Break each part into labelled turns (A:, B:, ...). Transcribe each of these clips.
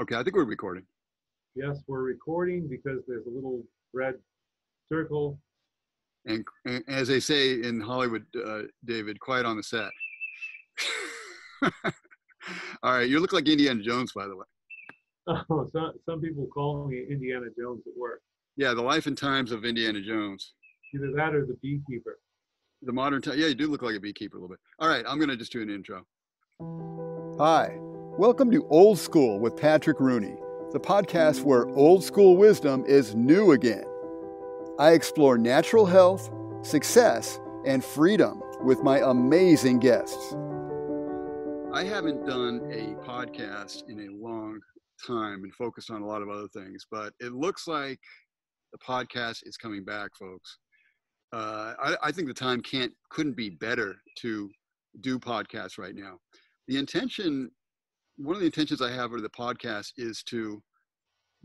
A: Okay, I think we're recording.
B: Yes, we're recording because there's a little red circle.
A: And, and as they say in Hollywood, uh, David, quiet on the set. All right, you look like Indiana Jones, by the way.
B: Oh, some, some people call me Indiana Jones at work.
A: Yeah, the life and times of Indiana Jones.
B: Either that or the beekeeper.
A: The modern time. Yeah, you do look like a beekeeper a little bit. All right, I'm going to just do an intro.
C: Hi, welcome to Old School with Patrick Rooney, the podcast where old school wisdom is new again. I explore natural health, success, and freedom with my amazing guests.
A: I haven't done a podcast in a long time and focused on a lot of other things, but it looks like the podcast is coming back, folks. Uh, I, I think the time can't couldn't be better to do podcasts right now. The intention, one of the intentions I have with the podcast is to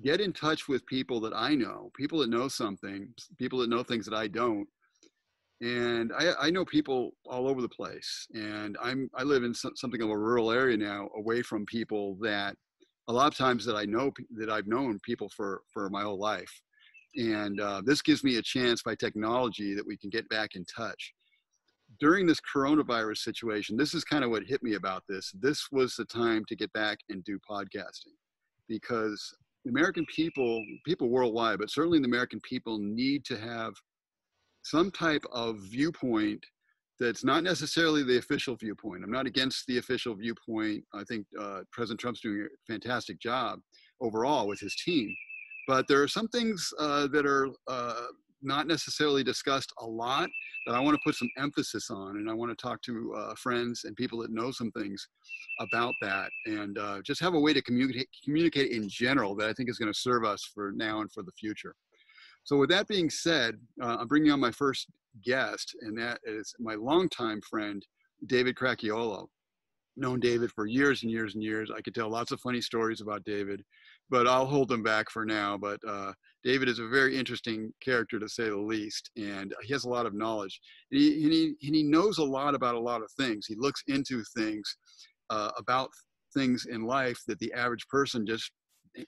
A: get in touch with people that I know, people that know something, people that know things that I don't. And I, I know people all over the place. And I'm I live in something of a rural area now, away from people that a lot of times that I know that I've known people for for my whole life. And uh, this gives me a chance by technology that we can get back in touch. During this coronavirus situation, this is kind of what hit me about this. This was the time to get back and do podcasting because the American people, people worldwide, but certainly the American people need to have some type of viewpoint that's not necessarily the official viewpoint. I'm not against the official viewpoint. I think uh, President Trump's doing a fantastic job overall with his team. But there are some things uh, that are uh, not necessarily discussed a lot that I want to put some emphasis on. And I want to talk to uh, friends and people that know some things about that and uh, just have a way to communicate, communicate in general that I think is going to serve us for now and for the future. So with that being said, uh, I'm bringing on my first guest, and that is my longtime friend, David Cracchiolo. Known David for years and years and years. I could tell lots of funny stories about David, but I'll hold them back for now. But uh, David is a very interesting character to say the least, and he has a lot of knowledge. And he, and he, and he knows a lot about a lot of things. He looks into things uh, about things in life that the average person just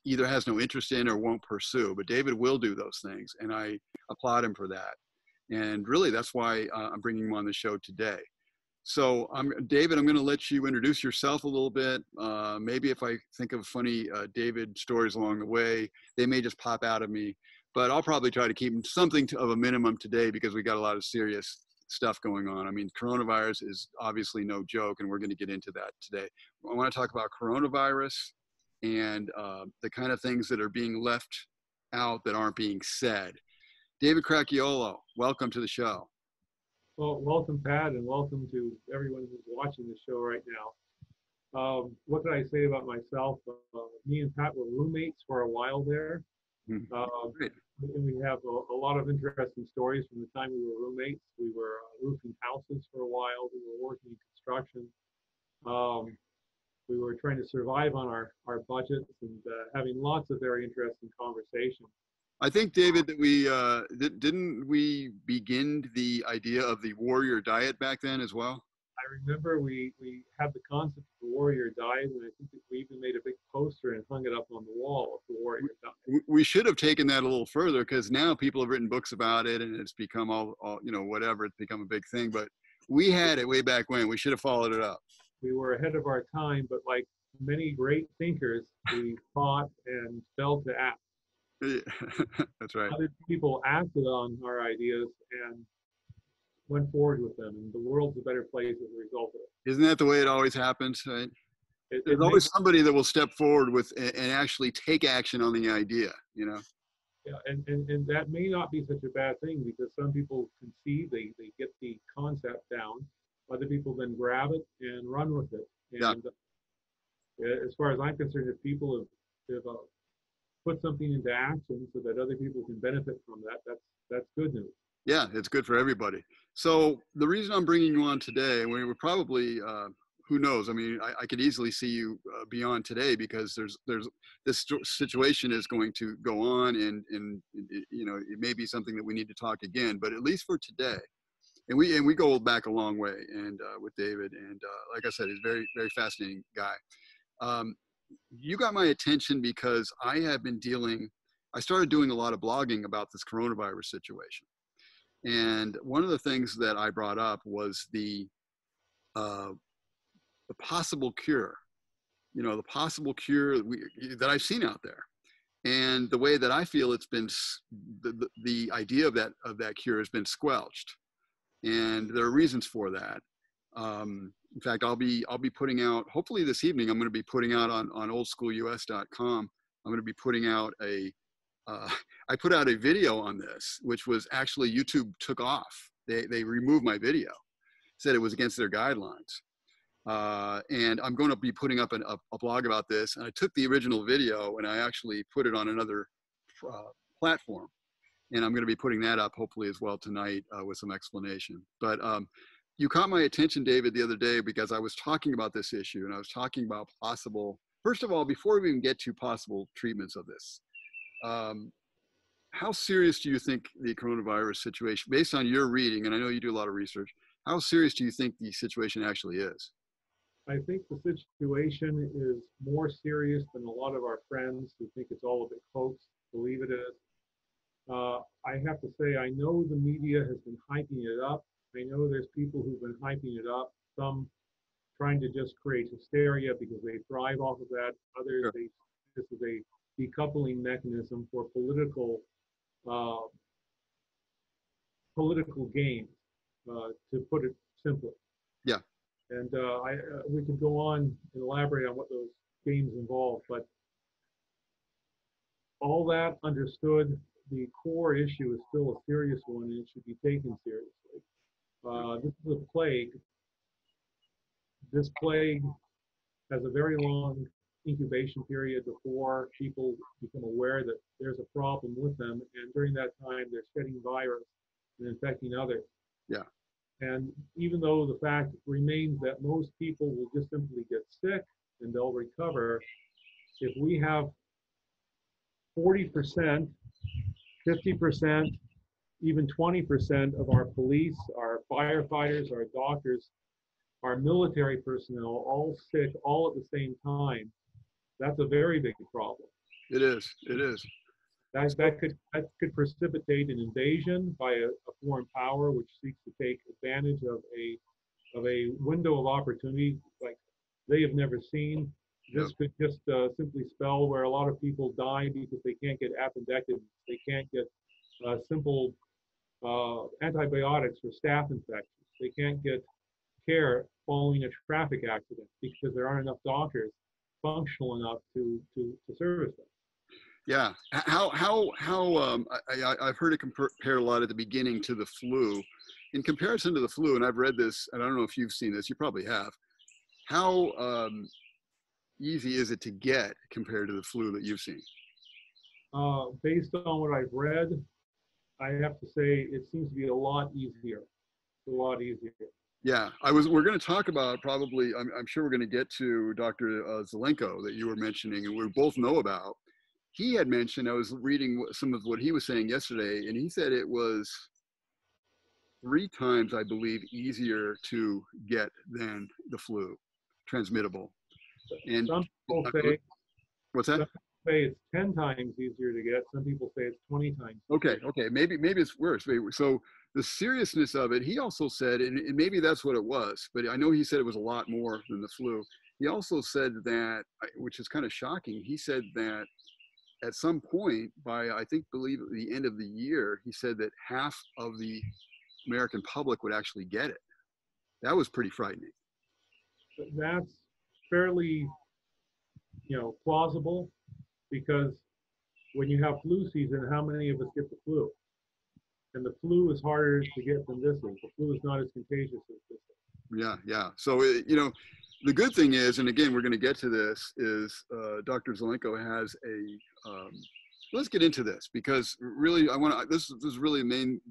A: either has no interest in or won't pursue. But David will do those things, and I applaud him for that. And really, that's why uh, I'm bringing him on the show today. So, David. I'm going to let you introduce yourself a little bit. Uh, maybe if I think of funny uh, David stories along the way, they may just pop out of me. But I'll probably try to keep something to, of a minimum today because we got a lot of serious stuff going on. I mean, coronavirus is obviously no joke, and we're going to get into that today. I want to talk about coronavirus and uh, the kind of things that are being left out that aren't being said. David Cracchiolo, welcome to the show.
B: Well, welcome, Pat, and welcome to everyone who's watching the show right now. Um, what can I say about myself? Uh, me and Pat were roommates for a while there. Mm-hmm. We have a, a, lot of interesting stories from the time we were roommates. We were uh, roofing houses for a while. We were working in construction. Um, we were trying to survive on our, our budgets and uh, having lots of very interesting conversations.
A: I think, David, that we uh, th- didn't we begin the idea of the warrior diet back then as well.
B: I remember we, we had the concept of the warrior diet, and I think we even made a big poster and hung it up on the wall of the warrior diet.
A: We should have taken that a little further because now people have written books about it, and it's become all, all you know whatever. It's become a big thing, but we had it way back when. We should have followed it up.
B: We were ahead of our time, but like many great thinkers, we thought and fell to act.
A: That's right.
B: Other people acted on our ideas and went forward with them, and the world's a better place as a result of
A: it. Isn't that the way it always happens? Right? It, There's it always somebody that will step forward with and actually take action on the idea. You know.
B: Yeah, and, and, and that may not be such a bad thing because some people conceive, they, they get the concept down. Other people then grab it and run with it. And yeah. uh, as far as I'm concerned, if people have, have uh, put something into action so that other people can benefit from that, that's that's good news.
A: Yeah, it's good for everybody. So the reason I'm bringing you on today, we were probably, uh, who knows? I mean, I, I could easily see you uh, beyond today because there's there's this situation is going to go on, and and you know it may be something that we need to talk again. But at least for today, and we and we go back a long way, and uh, with David, and uh, like I said, he's very very fascinating guy. Um, you got my attention because I have been dealing. I started doing a lot of blogging about this coronavirus situation, and one of the things that I brought up was the uh, the possible cure. You know, the possible cure that, we, that I've seen out there, and the way that I feel it's been the, the, the idea of that of that cure has been squelched, and there are reasons for that. Um, in fact, I'll be I'll be putting out hopefully this evening. I'm going to be putting out on on oldschoolus.com. I'm going to be putting out a. Uh, I put out a video on this, which was actually YouTube took off. They they removed my video, said it was against their guidelines. Uh, and I'm going to be putting up an, a, a, blog about this. And I took the original video and I actually put it on another uh, platform. And I'm going to be putting that up hopefully as well tonight uh, with some explanation. But um, you caught my attention, David, the other day because I was talking about this issue and I was talking about possible, first of all, before we even get to possible treatments of this, um, how serious do you think the coronavirus situation, based on your reading, and I know you do a lot of research, how serious do you think the situation actually is?
B: I think the situation is more serious than a lot of our friends who think it's all a bit hoax believe it is. Uh, I have to say, I know the media has been hyping it up I know there's people who've been hyping it up, some trying to just create hysteria because they thrive off of that. Others, sure. they, this is a decoupling mechanism for political uh, political gains, uh, to put it simply.
A: Yeah.
B: And uh, I, uh, we could go on and elaborate on what those games involve, but all that understood, the core issue is still a serious one and it should be taken seriously. Uh, this is a plague. This plague has a very long incubation period before people become aware that there's a problem with them. And during that time, they're shedding virus and infecting others.
A: Yeah.
B: And even though the fact remains that most people will just simply get sick and they'll recover, if we have 40%, 50%, even 20% of our police, our firefighters, our doctors, our military personnel all sick all at the same time, that's a very big problem.
A: It is. It is.
B: That, that could that could precipitate an invasion by a, a foreign power which seeks to take advantage of a of a window of opportunity like they have never seen. This yep. could just uh, simply spell where a lot of people die because they can't get appendectomies, they can't get uh, simple uh, antibiotics for staph infections. They can't get care following a traffic accident because there aren't enough doctors functional enough to, to, to service them.
A: Yeah. How, how, how, um, I, I, have heard it compared a lot at the beginning to the flu. In comparison to the flu, and I've read this, and I don't know if you've seen this, you probably have. How um, easy is it to get compared to the flu that you've seen?
B: Uh, based on what I've read, I have to say it seems to be a lot easier. a lot easier.
A: Yeah, I was. We're going to talk about probably. I'm, I'm sure we're going to get to Dr. Uh, Zelenko that you were mentioning, and we both know about. He had mentioned. I was reading some of what he was saying yesterday, and he said it was three times, I believe, easier to get than the flu, transmittable.
B: And some people say.
A: What's that?
B: Say it's 10 times easier to get. Some people say it's 20 times.
A: Okay, okay. Maybe maybe it's worse. So the seriousness of it, he also said, and, and maybe that's what it was, but I know he said it was a lot more than the flu. He also said that, which is kind of shocking, he said that at some point by, I think, believe the end of the year, he said that half of the American public would actually get it. That was pretty frightening.
B: That's fairly, you know, plausible because when you have flu season, how many of us get the flu? And the flu is harder to get than this is. The flu is not as contagious as this is.
A: Yeah, yeah. So, it, you know, the good thing is, and again, we're going to get to this, is uh, Dr. Zelenko has a, um, let's get into this because really, I want to, this, this is really the main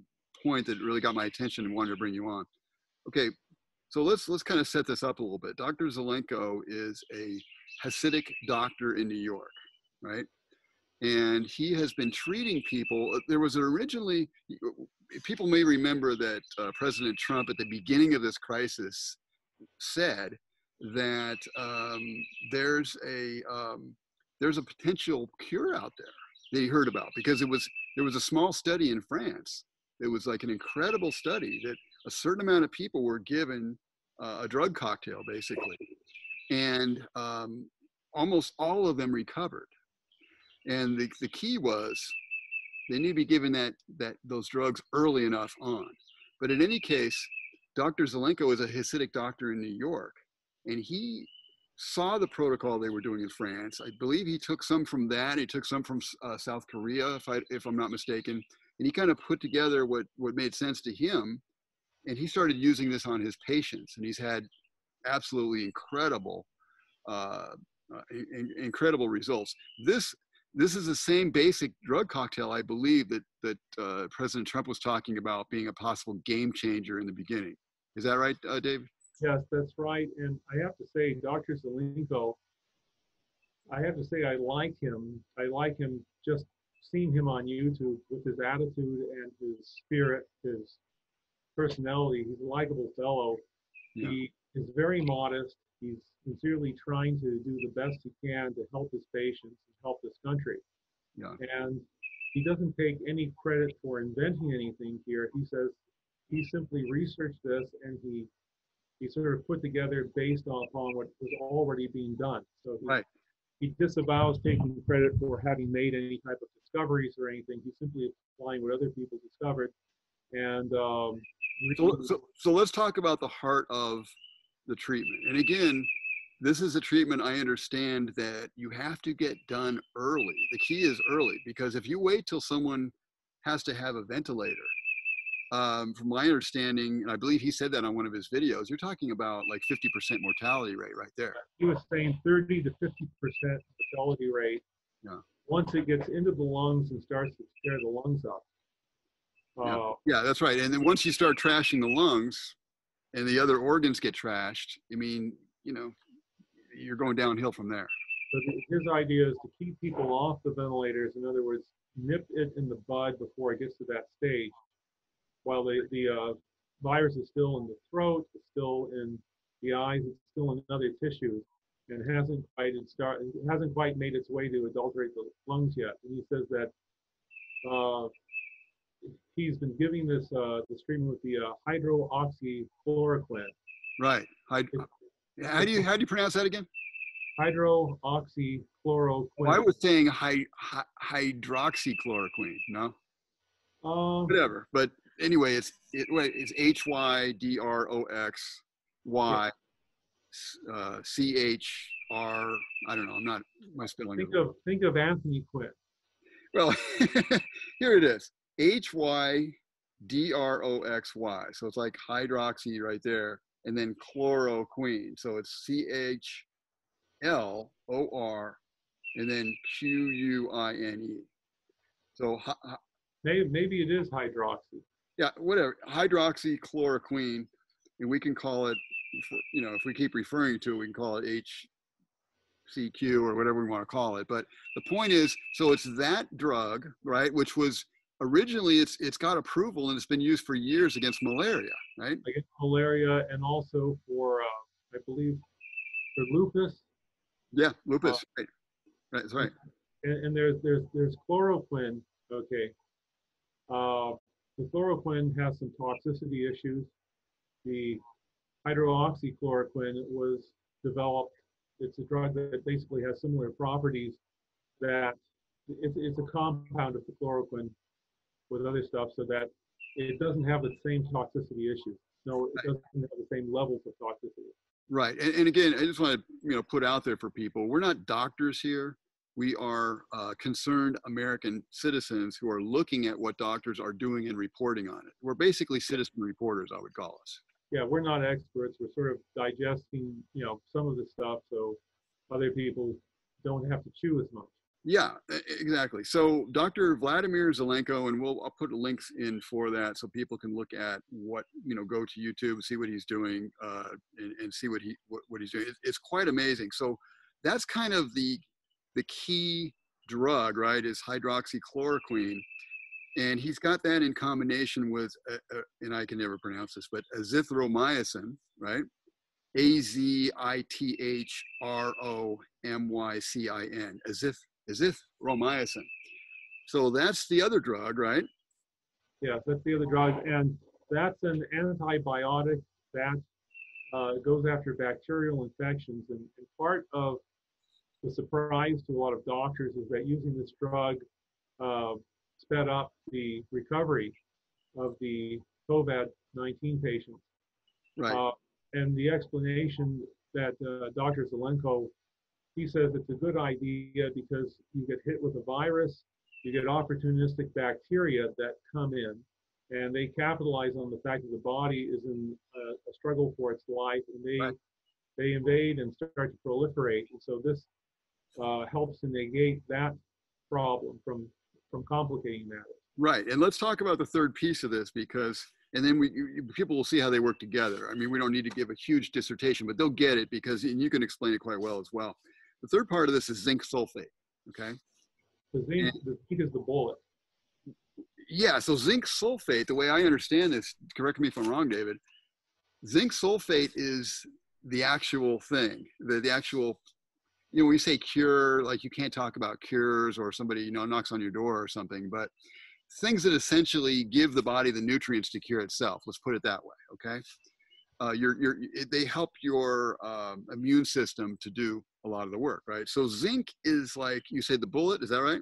A: point that really got my attention and wanted to bring you on. Okay, so let's, let's kind of set this up a little bit. Dr. Zelenko is a Hasidic doctor in New York right? And he has been treating people. Uh, there was originally, people may remember that uh, President Trump at the beginning of this crisis said that um, there's a um, there's a potential cure out there that he heard about because it was there was a small study in France. It was like an incredible study that a certain amount of people were given uh, a drug cocktail basically, and um, almost all of them recovered. And the, the key was they need to be given that that those drugs early enough on. But in any case, Dr. Zelenko is a Hasidic doctor in New York, and he saw the protocol they were doing in France. I believe he took some from that. He took some from uh, South Korea, if I if I'm not mistaken, and he kind of put together what what made sense to him, and he started using this on his patients, and he's had absolutely incredible, uh, uh, in, incredible results. This this is the same basic drug cocktail, I believe, that that uh, President Trump was talking about being a possible game changer in the beginning. Is that right, uh, Dave?
B: Yes, that's right. And I have to say, Dr. Zelenko, I have to say I like him. I like him just seeing him on YouTube with his attitude and his spirit, his personality. He's a likable fellow. Yeah. He is very modest. He's sincerely trying to do the best he can to help his patients help this country.
A: Yeah.
B: And he doesn't take any credit for inventing anything here. He says he simply researched this and he he sort of put together based upon what was already being done. So he,
A: right.
B: he disavows taking credit for having made any type of discoveries or anything. He's simply applying what other people discovered. And um,
A: so, so, so let's talk about the heart of the treatment. And again, this is a treatment I understand that you have to get done early. The key is early because if you wait till someone has to have a ventilator, um, from my understanding, and I believe he said that on one of his videos, you're talking about like 50% mortality rate right there.
B: He was saying 30 to 50% mortality rate.
A: Yeah.
B: Once it gets into the lungs and starts to tear the lungs up.
A: Yeah. Uh, yeah, that's right. And then once you start trashing the lungs and the other organs get trashed, I mean, you know, you're going downhill from there.
B: So his idea is to keep people off the ventilators. In other words, nip it in the bud before it gets to that stage while the, the uh, virus is still in the throat, it's still in the eyes, it's still in other tissues, and hasn't quite start hasn't quite made its way to adulterate the lungs yet. And he says that uh, he's been giving this uh, this treatment with the uh, hydroxychloroquine.
A: Right. Hyd- how do you how do you pronounce that again?
B: Hydroxychloroquine. Well,
A: I was saying hy- hy- hydroxychloroquine. No.
B: Um,
A: Whatever, but anyway, it's it, wait, it's H Y D R O X Y uh, C H R. I don't know. I'm not my spelling.
B: Think of think of Anthony Quinn.
A: Well, here it is. H Y D R O X Y. So it's like hydroxy right there, and then chloroquine. So it's C H L O R, and then Q U I N E. So
B: maybe maybe it is hydroxy
A: yeah, whatever, hydroxychloroquine, and we can call it, you know, if we keep referring to it, we can call it HCQ or whatever we want to call it. But the point is, so it's that drug, right, which was originally it's it's got approval and it's been used for years against malaria, right?
B: Against malaria and also for, uh, I believe, for lupus.
A: Yeah, lupus. Uh, right. right, that's right.
B: And, and there's there's there's chloroquine. Okay. Uh, the chloroquine has some toxicity issues. The hydroxychloroquine was developed, it's a drug that basically has similar properties that it's, it's a compound of the chloroquine with other stuff so that it doesn't have the same toxicity issues. No, it doesn't have the same levels of toxicity.
A: Right. And, and again, I just want to you know put out there for people, we're not doctors here we are uh, concerned American citizens who are looking at what doctors are doing and reporting on it. We're basically citizen reporters, I would call us.
B: Yeah, we're not experts. We're sort of digesting, you know, some of the stuff so other people don't have to chew as much.
A: Yeah, exactly. So Dr. Vladimir Zelenko, and we'll I'll put links in for that so people can look at what you know, go to YouTube, see what he's doing, uh, and, and, see what he what, what he's doing. it's quite amazing. So that's kind of the the key drug, right, is hydroxychloroquine. And he's got that in combination with, uh, uh, and I can never pronounce this, but azithromycin, right? A Z I T H R O M Y C I N, as if as if romycin. So that's the other drug, right?
B: Yes, that's the other drug, and that's an antibiotic that uh, goes after bacterial infections. And, and, part of the surprise to a lot of doctors is that using this drug uh, sped up the recovery of the COVID-19 patients.
A: Right. Uh,
B: and the explanation that uh, Dr. Zelenko, he says it's a good idea because you get hit with a virus, you get opportunistic bacteria that come in, and they capitalize on the fact that the body is in a, a struggle for its life, and they right. they invade and start to proliferate. And so this uh, helps to negate that problem from from complicating matters.
A: Right, and let's talk about the third piece of this because, and then we you, people will see how they work together. I mean, we don't need to give a huge dissertation, but they'll get it because, and you can explain it quite well as well. The third part of this is zinc sulfate. Okay.
B: The zinc, and, the zinc is the bullet.
A: Yeah, so zinc sulfate, the way I understand this, correct me if I'm wrong, David. Zinc sulfate is the actual thing, the the actual you know, when you say cure, like you can't talk about cures or somebody, you know, knocks on your door or something, but things that essentially give the body the nutrients to cure itself. Let's put it that way. Okay. Uh, you're, you're, they help your um, immune system to do a lot of the work, right? So zinc is like you say the bullet. Is that right?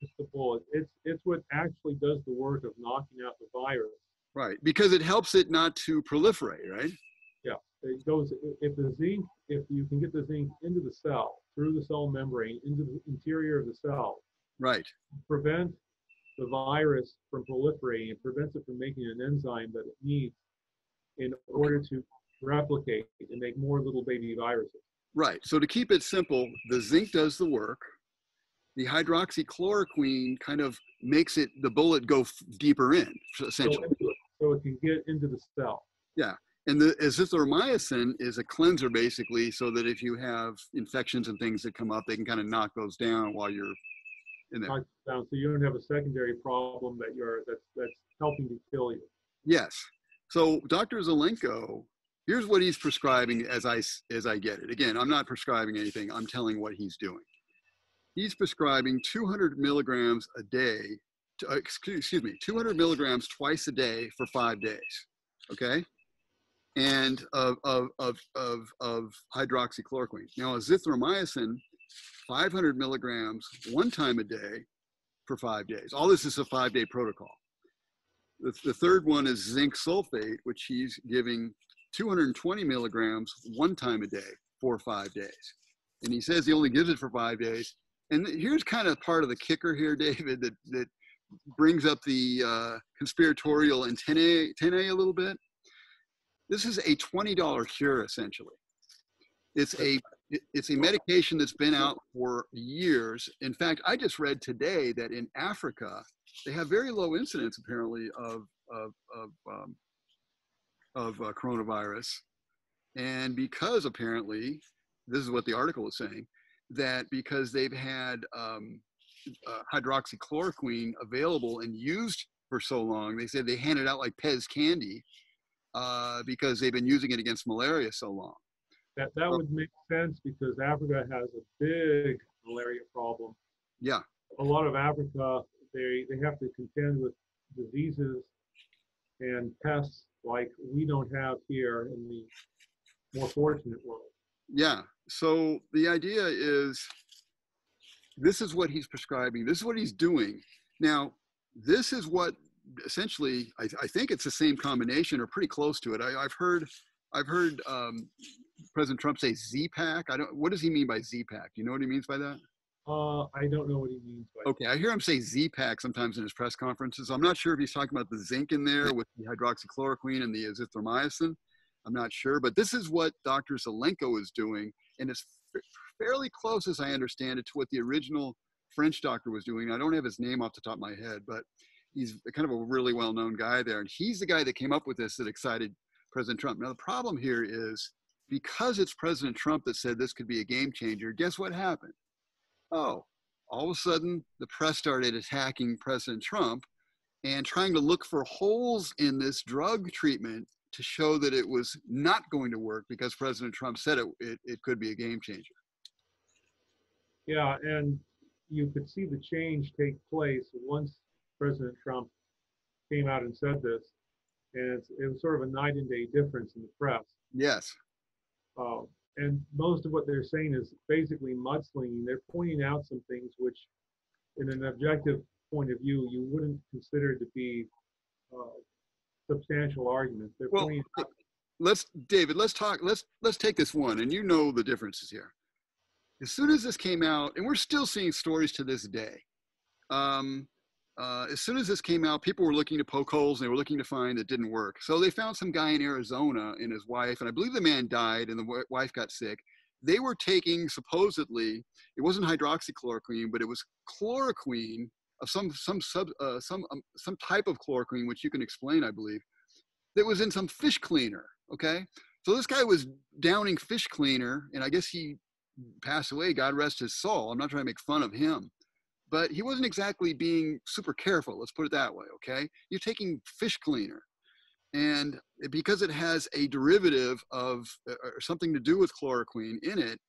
B: It's the bullet. It's it's what actually does the work of knocking out the virus.
A: Right, because it helps it not to proliferate, right?
B: Yeah, it goes. If the zinc, if you can get the zinc into the cell, through the cell membrane into the interior of the cell.
A: Right.
B: Prevent the virus from proliferating. It prevents it from making an enzyme that it needs in order to replicate and make more little baby viruses.
A: Right. So to keep it simple, the zinc does the work. The hydroxychloroquine kind of makes it the bullet go f- deeper in, essentially.
B: So, so it can get into the cell.
A: Yeah. And the azithromycin is a cleanser basically, so that if you have infections and things that come up, they can kind of knock those down while you're in there.
B: Knock down, so you don't have a secondary problem that you're that's that's helping to kill you.
A: Yes. So Dr. Zelenko, here's what he's prescribing as I as I get it. Again, I'm not prescribing anything. I'm telling what he's doing. He's prescribing 200 milligrams a day. To, uh, excuse me, 200 milligrams twice a day for five days. Okay and of, of, of, of, of hydroxychloroquine. Now, azithromycin, 500 milligrams one time a day for five days. All this is a five day protocol. The, the third one is zinc sulfate, which he's giving 220 milligrams one time a day for five days. And he says he only gives it for five days. And here's kind of part of the kicker here, David, that, that brings up the uh, conspiratorial antennae, antennae a little bit this is a $20 cure essentially. It's a it's a medication that's been out for years. In fact, I just read today that in Africa they have very low incidence apparently of of of, um, of uh, coronavirus, and because apparently this is what the article is saying that because they've had um, uh, hydroxychloroquine available and used for so long, they said they handed out like Pez candy uh, because they've been using it against malaria so long.
B: That, that would make sense because Africa has a big malaria problem.
A: Yeah.
B: A lot of Africa, they, they have to contend with diseases and pests like we don't have here in the more fortunate world.
A: Yeah. So the idea is this is what he's prescribing, this is what he's doing. Now, this is what essentially, I, I, think it's the same combination or pretty close to it. I, have heard, I've heard um, President Trump say Z-Pak. I don't. What does he mean by Z-Pak? Do you know what he means by that?
B: Uh, I don't know what he means by.
A: Okay, I hear him say Z-Pak sometimes in his press conferences. I'm not sure if he's talking about the zinc in there with the hydroxychloroquine and the azithromycin. I'm not sure, but this is what Dr. Zelenko is doing, and it's fairly close, as I understand it, to what the original French doctor was doing. I don't have his name off the top of my head, but he's kind of a really well-known guy there, and he's the guy that came up with this that excited President Trump. Now the problem here is because it's President Trump that said this could be a game changer. Guess what happened? Oh, all of a sudden the press started attacking President Trump and trying to look for holes in this drug treatment to show that it was not going to work because President Trump said it, it, it could be a game changer.
B: Yeah, and you could see the change take place once President Trump came out and said this, and it was sort of a night and day difference in the press.
A: Yes.
B: Uh, and most of what they're saying is basically mudslinging. They're pointing out some things which, in an objective point of view, you wouldn't consider to be uh, substantial arguments. They're
A: well,
B: out-
A: let's David, let's talk. Let's let's take this one, and you know the differences here. As soon as this came out, and we're still seeing stories to this day. Um, uh, as soon as this came out, people were looking to poke holes and they were looking to find that didn't work. So they found some guy in Arizona and his wife, and I believe the man died and the wife got sick. They were taking supposedly it wasn't hydroxychloroquine, but it was chloroquine of some some sub uh, some um, some type of chloroquine, which you can explain, I believe, that was in some fish cleaner. Okay, so this guy was downing fish cleaner, and I guess he passed away. God rest his soul. I'm not trying to make fun of him but he wasn't exactly being super careful. Let's put it that way. Okay, you're taking fish cleaner, and because it has a derivative of uh, or something to do with chloroquine in it,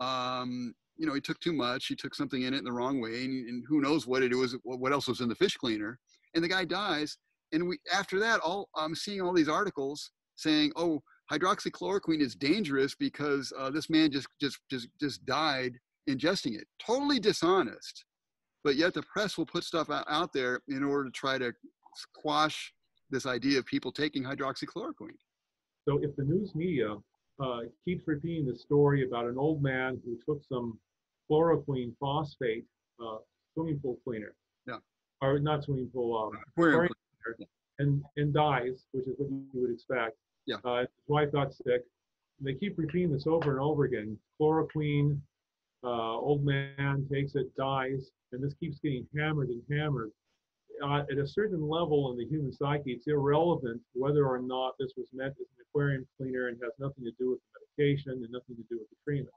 A: um, you know, he took too much. He took something in it in the wrong way, and, and who knows what it was, what else was in the fish cleaner, and the guy dies. And we after that, all I'm seeing all these articles saying, oh, hydroxychloroquine is dangerous because uh, this man just just just just died ingesting it. Totally dishonest but yet the press will put stuff out, there in order to try to squash this idea of people taking hydroxychloroquine.
B: So if the news media uh, keeps repeating the story about an old man who took some chloroquine phosphate uh, swimming pool cleaner,
A: yeah,
B: or not swimming pool, uh,
A: cleaner,
B: yeah. and and dies, which is what you would expect.
A: Yeah.
B: Uh, his wife got sick. They keep repeating this over and over again. Chloroquine, uh, old man takes it, dies and this keeps getting hammered and hammered. Uh, at a certain level in the human psyche, it's irrelevant whether or not this was meant as an aquarium cleaner and has nothing to do with the medication and nothing to do with the treatment.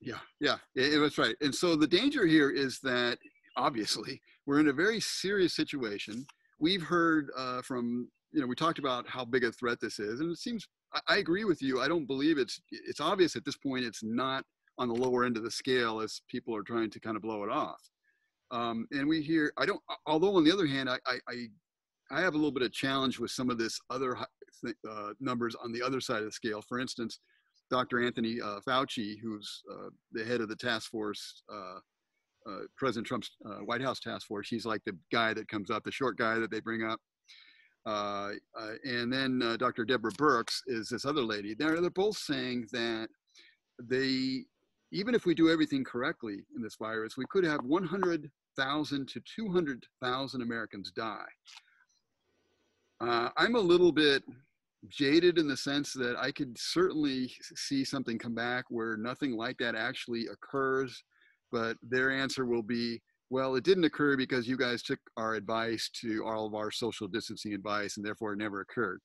A: Yeah, yeah, it, that's right. And so the danger here is that obviously we're in a very serious situation. We've heard uh, from you know we talked about how big a threat this is, and it seems I, I agree with you. I don't believe it's it's obvious at this point. It's not on the lower end of the scale as people are trying to kind of blow it off. Um, and we hear, I don't, although on the other hand, I, I, I have a little bit of challenge with some of this other uh, numbers on the other side of the scale. For instance, Dr. Anthony uh, Fauci, who's uh, the head of the task force, uh, uh, President Trump's uh, White House task force, he's like the guy that comes up, the short guy that they bring up. and then Dr. Deborah Birx is this other lady. They're, they're both saying that they even if we do everything correctly in this virus, we could have 100,000 to 200,000 Americans die. Uh, I'm a little bit jaded in the sense that I could certainly see something come back where nothing like that actually occurs, but their answer will be, well, it didn't occur because you guys took our advice to all of our social distancing advice and therefore it never occurred.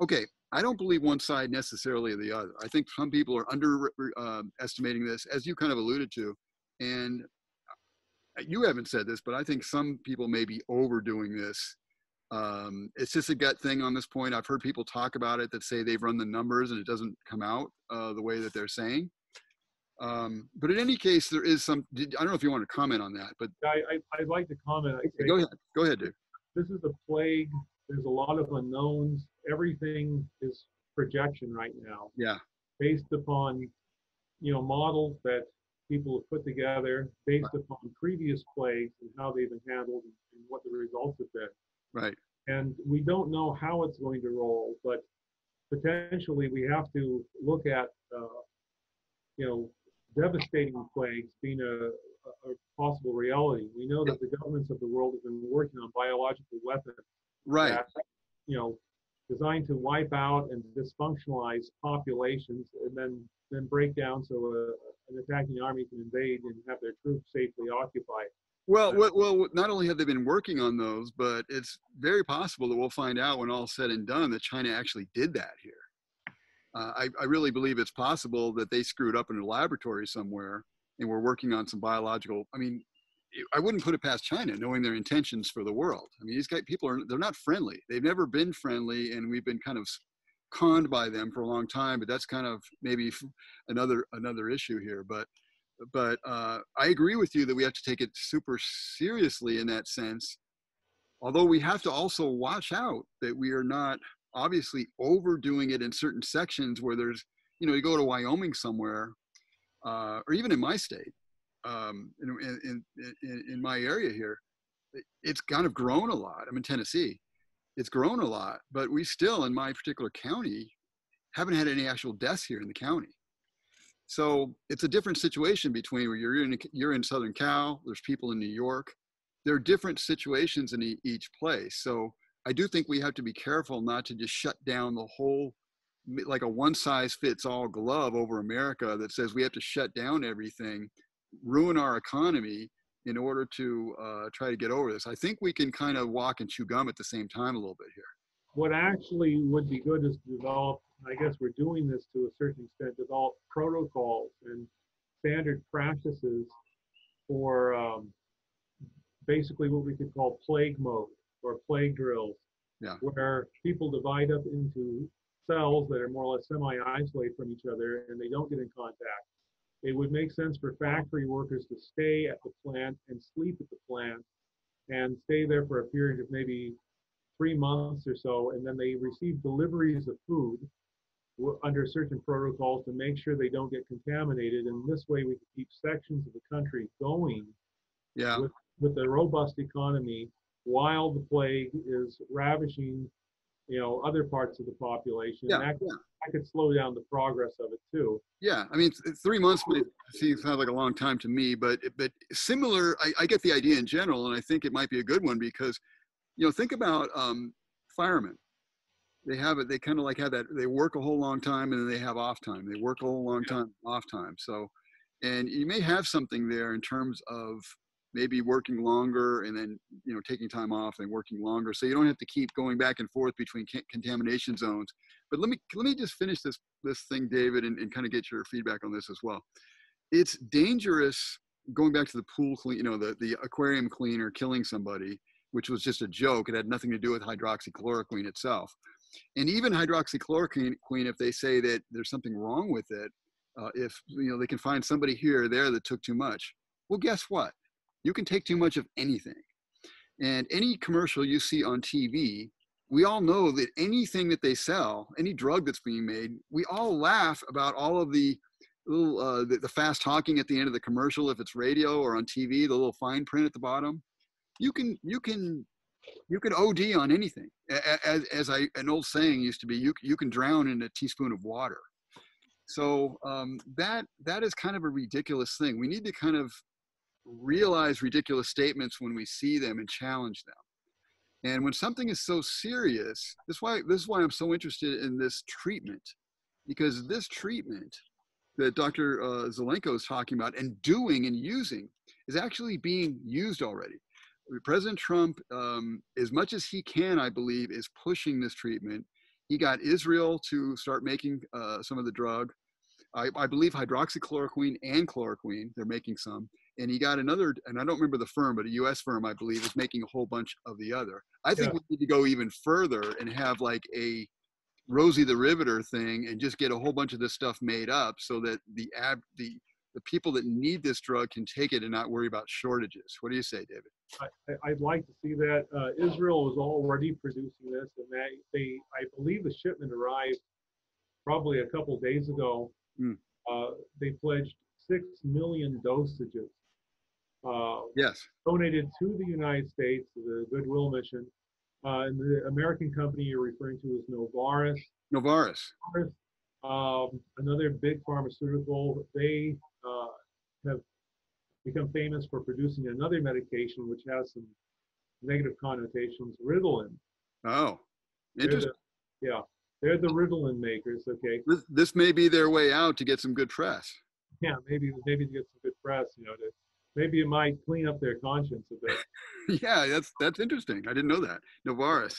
A: Okay, I don't believe one side necessarily or the other. I think some people are underestimating um, uh, this, as you kind of alluded to, and uh, you haven't said this, but I think some people may be overdoing this. Um, it's just a gut thing on this point. I've heard people talk about it that say they've run the numbers and it doesn't come out uh, the way that they're saying. Um, but in any case, there is some. Did, I don't know if you want to comment on that, but
B: I, I, would like to comment.
A: go ahead. Go ahead, Dave.
B: This is a plague there's a lot of unknowns. Everything is projection right now.
A: Yeah.
B: Based upon, you know, models that people have put together based right. upon previous plagues and how they've been handled and what the results have been.
A: Right.
B: And we don't know how it's going to roll, but potentially we have to look at, uh, you know, devastating plagues being a, a, possible reality. We know that the governments of the world have been working on biological weapons
A: right that,
B: you know designed to wipe out and dysfunctionalize populations and then then break down so a, uh, an attacking army can invade and have their troops safely occupied
A: well, well, well, not only have they been working on those, but it's very possible that we'll find out when all said and done that China actually did that here. Uh, I, I, really believe it's possible that they screwed up in a laboratory somewhere and we're working on some biological. I mean, I wouldn't put it past China, knowing their intentions for the world. I mean, these guys, people are they're not friendly. They've never been friendly, and we've been kind of conned by them for a long time, but that's kind of maybe another another issue here. But but uh, I agree with you that we have to take it super seriously in that sense. Although we have to also watch out that we are not obviously overdoing it in certain sections where there's, you know, you go to Wyoming somewhere, uh, or even in my state, um, in, in, in, in my area here, it's kind of grown a lot. I'm in Tennessee. It's grown a lot, but we still, in my particular county, haven't had any actual deaths here in the county. So it's a different situation between where you're in, you're in Southern Cal, there's people in New York. There are different situations in each place. So I do think we have to be careful not to just shut down the whole, like a one size fits all glove over America that says we have to shut down everything, ruin our economy in order to uh, try to get over this. I think we can kind of walk and chew gum at the same time a little bit here.
B: What actually would be good is to develop I guess we're doing this to a certain extent, develop protocols and standard practices for um, basically what we could call plague mode or plague drills,
A: yeah.
B: where people divide up into cells that are more or less semi-isolated from each other and they don't get in contact. It would make sense for factory workers to stay at the plant and sleep at the plant and stay there for a period of maybe three months or so, and then they receive deliveries of food under certain protocols to make sure they don't get contaminated. And this way we can keep sections of the country going
A: yeah.
B: with, with a robust economy while the plague is ravishing, you know, other parts of the population.
A: Yeah,
B: that,
A: yeah.
B: that could slow down the progress of it too.
A: Yeah, I mean, three months may seem sound like a long time to me, but but similar. I, I, get the idea in general, and I think it might be a good one because, you know, think about um, firemen they have it they kind of like have that they work a whole long time and then they have off time they work a whole long time off time so and you may have something there in terms of maybe working longer and then you know taking time off and working longer. So you don't have to keep going back and forth between contamination zones. But let me let me just finish this this thing david and, and kind of get your feedback on this as well. It's dangerous going back to the pool clean you know the, the aquarium cleaner killing somebody which was just a joke. It had nothing to do with hydroxychloroquine itself. And even hydroxychloroquine, if they say that there's something wrong with it, uh, if you know they can find somebody here or there that took too much, well, guess what? You can take too much of anything. And any commercial you see on TV, we all know that anything that they sell, any drug that's being made, we all laugh about all of the little uh, the, the fast talking at the end of the commercial if it's radio or on TV, the little fine print at the bottom. You can you can you can OD on anything. As, as I, an old saying used to be, you, you can drown in a teaspoon of water. So um, that, that is kind of a ridiculous thing. We need to kind of realize ridiculous statements when we see them and challenge them. And when something is so serious, this is why, this is why I'm so interested in this treatment, because this treatment that Dr. Uh, Zelenko is talking about and doing and using is actually being used already. President Trump, um, as much as he can, I believe, is pushing this treatment. He got Israel to start making uh, some of the drug. I, I, believe hydroxychloroquine and chloroquine, they're making some. And he got another, and I don't remember the firm, but a US firm, I believe, is making a whole bunch of the other. I think yeah. we need to go even further and have like a Rosie the Riveter thing and just get a whole bunch of this stuff made up so that the ab, the the people that need this drug can take it and not worry about shortages. What do you say, David?
B: I, would like to see that. Uh, Israel was already producing this, and they, they, I believe the shipment arrived probably a couple days ago.
A: Mm.
B: Uh, they pledged six million dosages. Uh,
A: yes.
B: Donated to the United States, the Goodwill Mission. Uh, and the American company you're referring to is Novartis.
A: Novartis.
B: Novartis um, another big pharmaceutical. They uh, have become famous for producing another medication which has some negative connotations, Ritalin.
A: Oh, interesting.
B: They're the, yeah, they're the Ritalin makers. Okay.
A: This, this may be their way out to get some good press.
B: Yeah, maybe maybe to get some good press. You know, to, maybe it might clean up their conscience a
A: bit. yeah, that's that's interesting. I didn't know that. Novartis.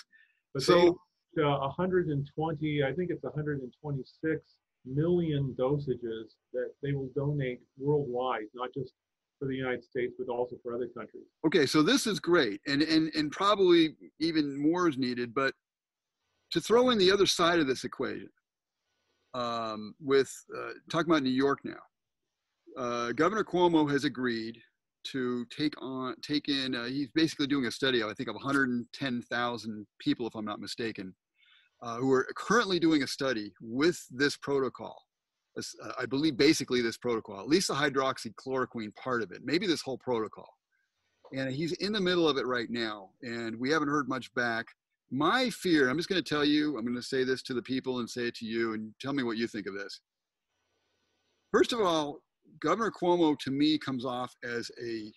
B: But so they, uh, 120, I think it's 126 million dosages that they will donate worldwide, not just for the United States, but also for other countries.
A: Okay, so this is great, and and and probably even more is needed. But to throw in the other side of this equation, um, with uh, talking about New York now, uh, Governor Cuomo has agreed to take on take in. Uh, he's basically doing a study, I think, of 110,000 people, if I'm not mistaken, uh, who are currently doing a study with this protocol. Uh, I believe basically this protocol, at least the hydroxychloroquine part of it, maybe this whole protocol. And he's in the middle of it right now, and we haven't heard much back. My fear, I'm just going to tell you, I'm going to say this to the people and say it to you, and tell me what you think of this. First of all, Governor Cuomo to me comes off as a,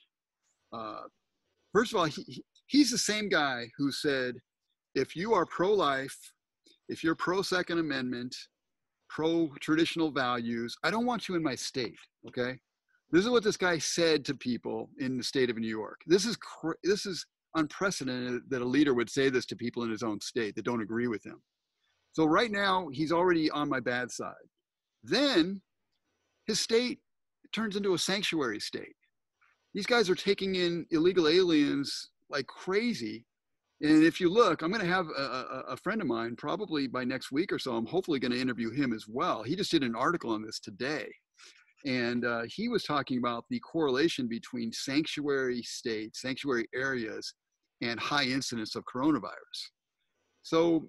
A: uh, first of all, he, he's the same guy who said, if you are pro life, if you're pro Second Amendment, pro traditional values, I don't want you in my state. Okay. This is what this guy said to people in the state of New York. This is this is unprecedented that a leader would say this to people in his own state that don't agree with him. So right now he's already on my bad side. Then his state turns into a sanctuary state. These guys are taking in illegal aliens like crazy. And if you look, I'm going to have a, a, a, friend of mine probably by next week or so. I'm hopefully going to interview him as well. He just did an article on this today. And uh, he was talking about the correlation between sanctuary states, sanctuary areas, and high incidence of coronavirus. So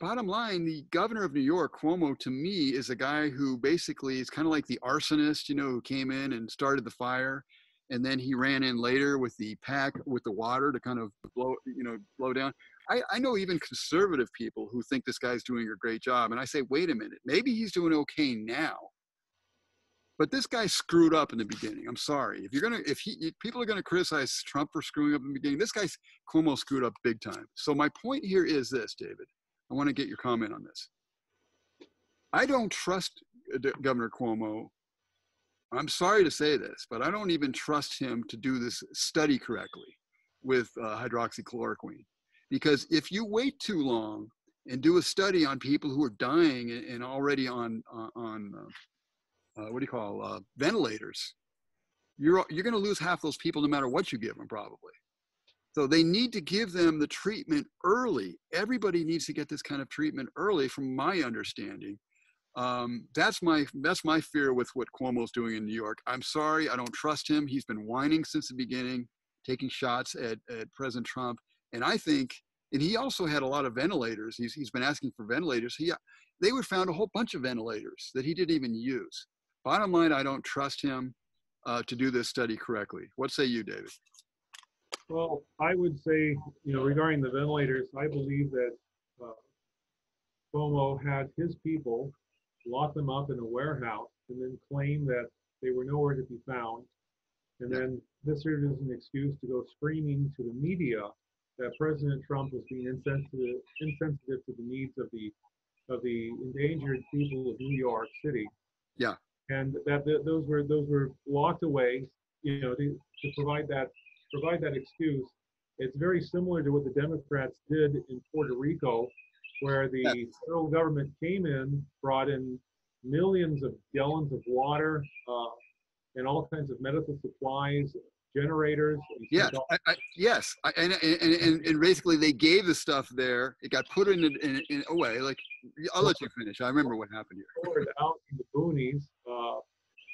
A: bottom line, the governor of New York, Cuomo, to me is a guy who basically is kind of like the arsonist, you know, who came in and started the fire, and then he ran in later with the pack with the water to kind of blow, you know, blow down. I, I know even conservative people who think this guy's doing a great job, and I say, wait a minute, maybe he's doing okay now, but this guy screwed up in the beginning. I'm sorry. If you're gonna, if he, if people are gonna criticize Trump for screwing up in the beginning, this guy's Cuomo screwed up big time. So my point here is this, David. I want to get your comment on this. I don't trust uh, Governor Cuomo. I'm sorry to say this, but I don't even trust him to do this study correctly with uh, hydroxychloroquine. Because if you wait too long and do a study on people who are dying and, already on, uh, on uh, uh, what do you call, uh, ventilators, you're, you're going to lose half those people no matter what you give them, probably. So they need to give them the treatment early. Everybody needs to get this kind of treatment early, from my understanding. Um, that's my that's my fear with what Cuomo's doing in New York. I'm sorry, I don't trust him. He's been whining since the beginning, taking shots at, at President Trump, and I think, and he also had a lot of ventilators. He's he's been asking for ventilators. He they would found a whole bunch of ventilators that he didn't even use. Bottom line, I don't trust him uh, to do this study correctly. What say you, David?
B: Well, I would say, you know, regarding the ventilators, I believe that uh, Cuomo had his people lock them up in a warehouse and then claim that they were nowhere to be found. And then this served as an excuse to go screaming to the media that President Trump was being insensitive, insensitive to the needs of the of the endangered people of New York City.
A: Yeah.
B: And that those were those were locked away, you know, to, to provide that provide that excuse, it's very similar to what the Democrats did in Puerto Rico, where the yes. federal government came in, brought in millions of gallons of water uh, and all kinds of medical supplies, generators.
A: Yes, I, I, yes, I, and, and, and and basically they gave the stuff there. It got put in in, in away. Like I'll let you finish. I remember what happened here.
B: out in the boonies, uh,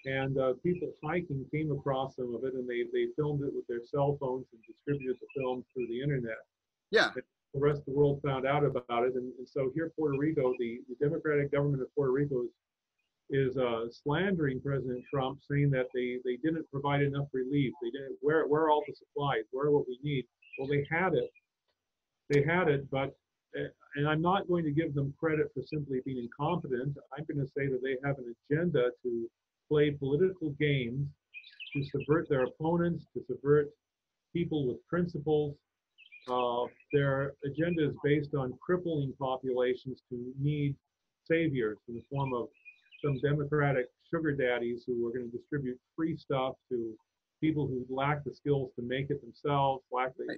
B: and uh, people hiking came across some of it and they, they filmed it with their cell phones and distributed the film through the internet.
A: Yeah.
B: And the rest of the world found out about it. And, and so here, Puerto Rico, the, the Democratic government of Puerto Rico is, is uh, slandering President Trump, saying that they, they didn't provide enough relief. They didn't, where, where are all the supplies? Where are what we need? Well, they had it. They had it, but eh, and I'm not going to give them credit for simply being incompetent. I'm going to say that they have an agenda to play political games to subvert their opponents, to subvert people with principles. Uh, their agenda is based on crippling populations to need saviors in the form of some democratic sugar daddies who are going to distribute free stuff to people who lack the skills to make it themselves, lack the,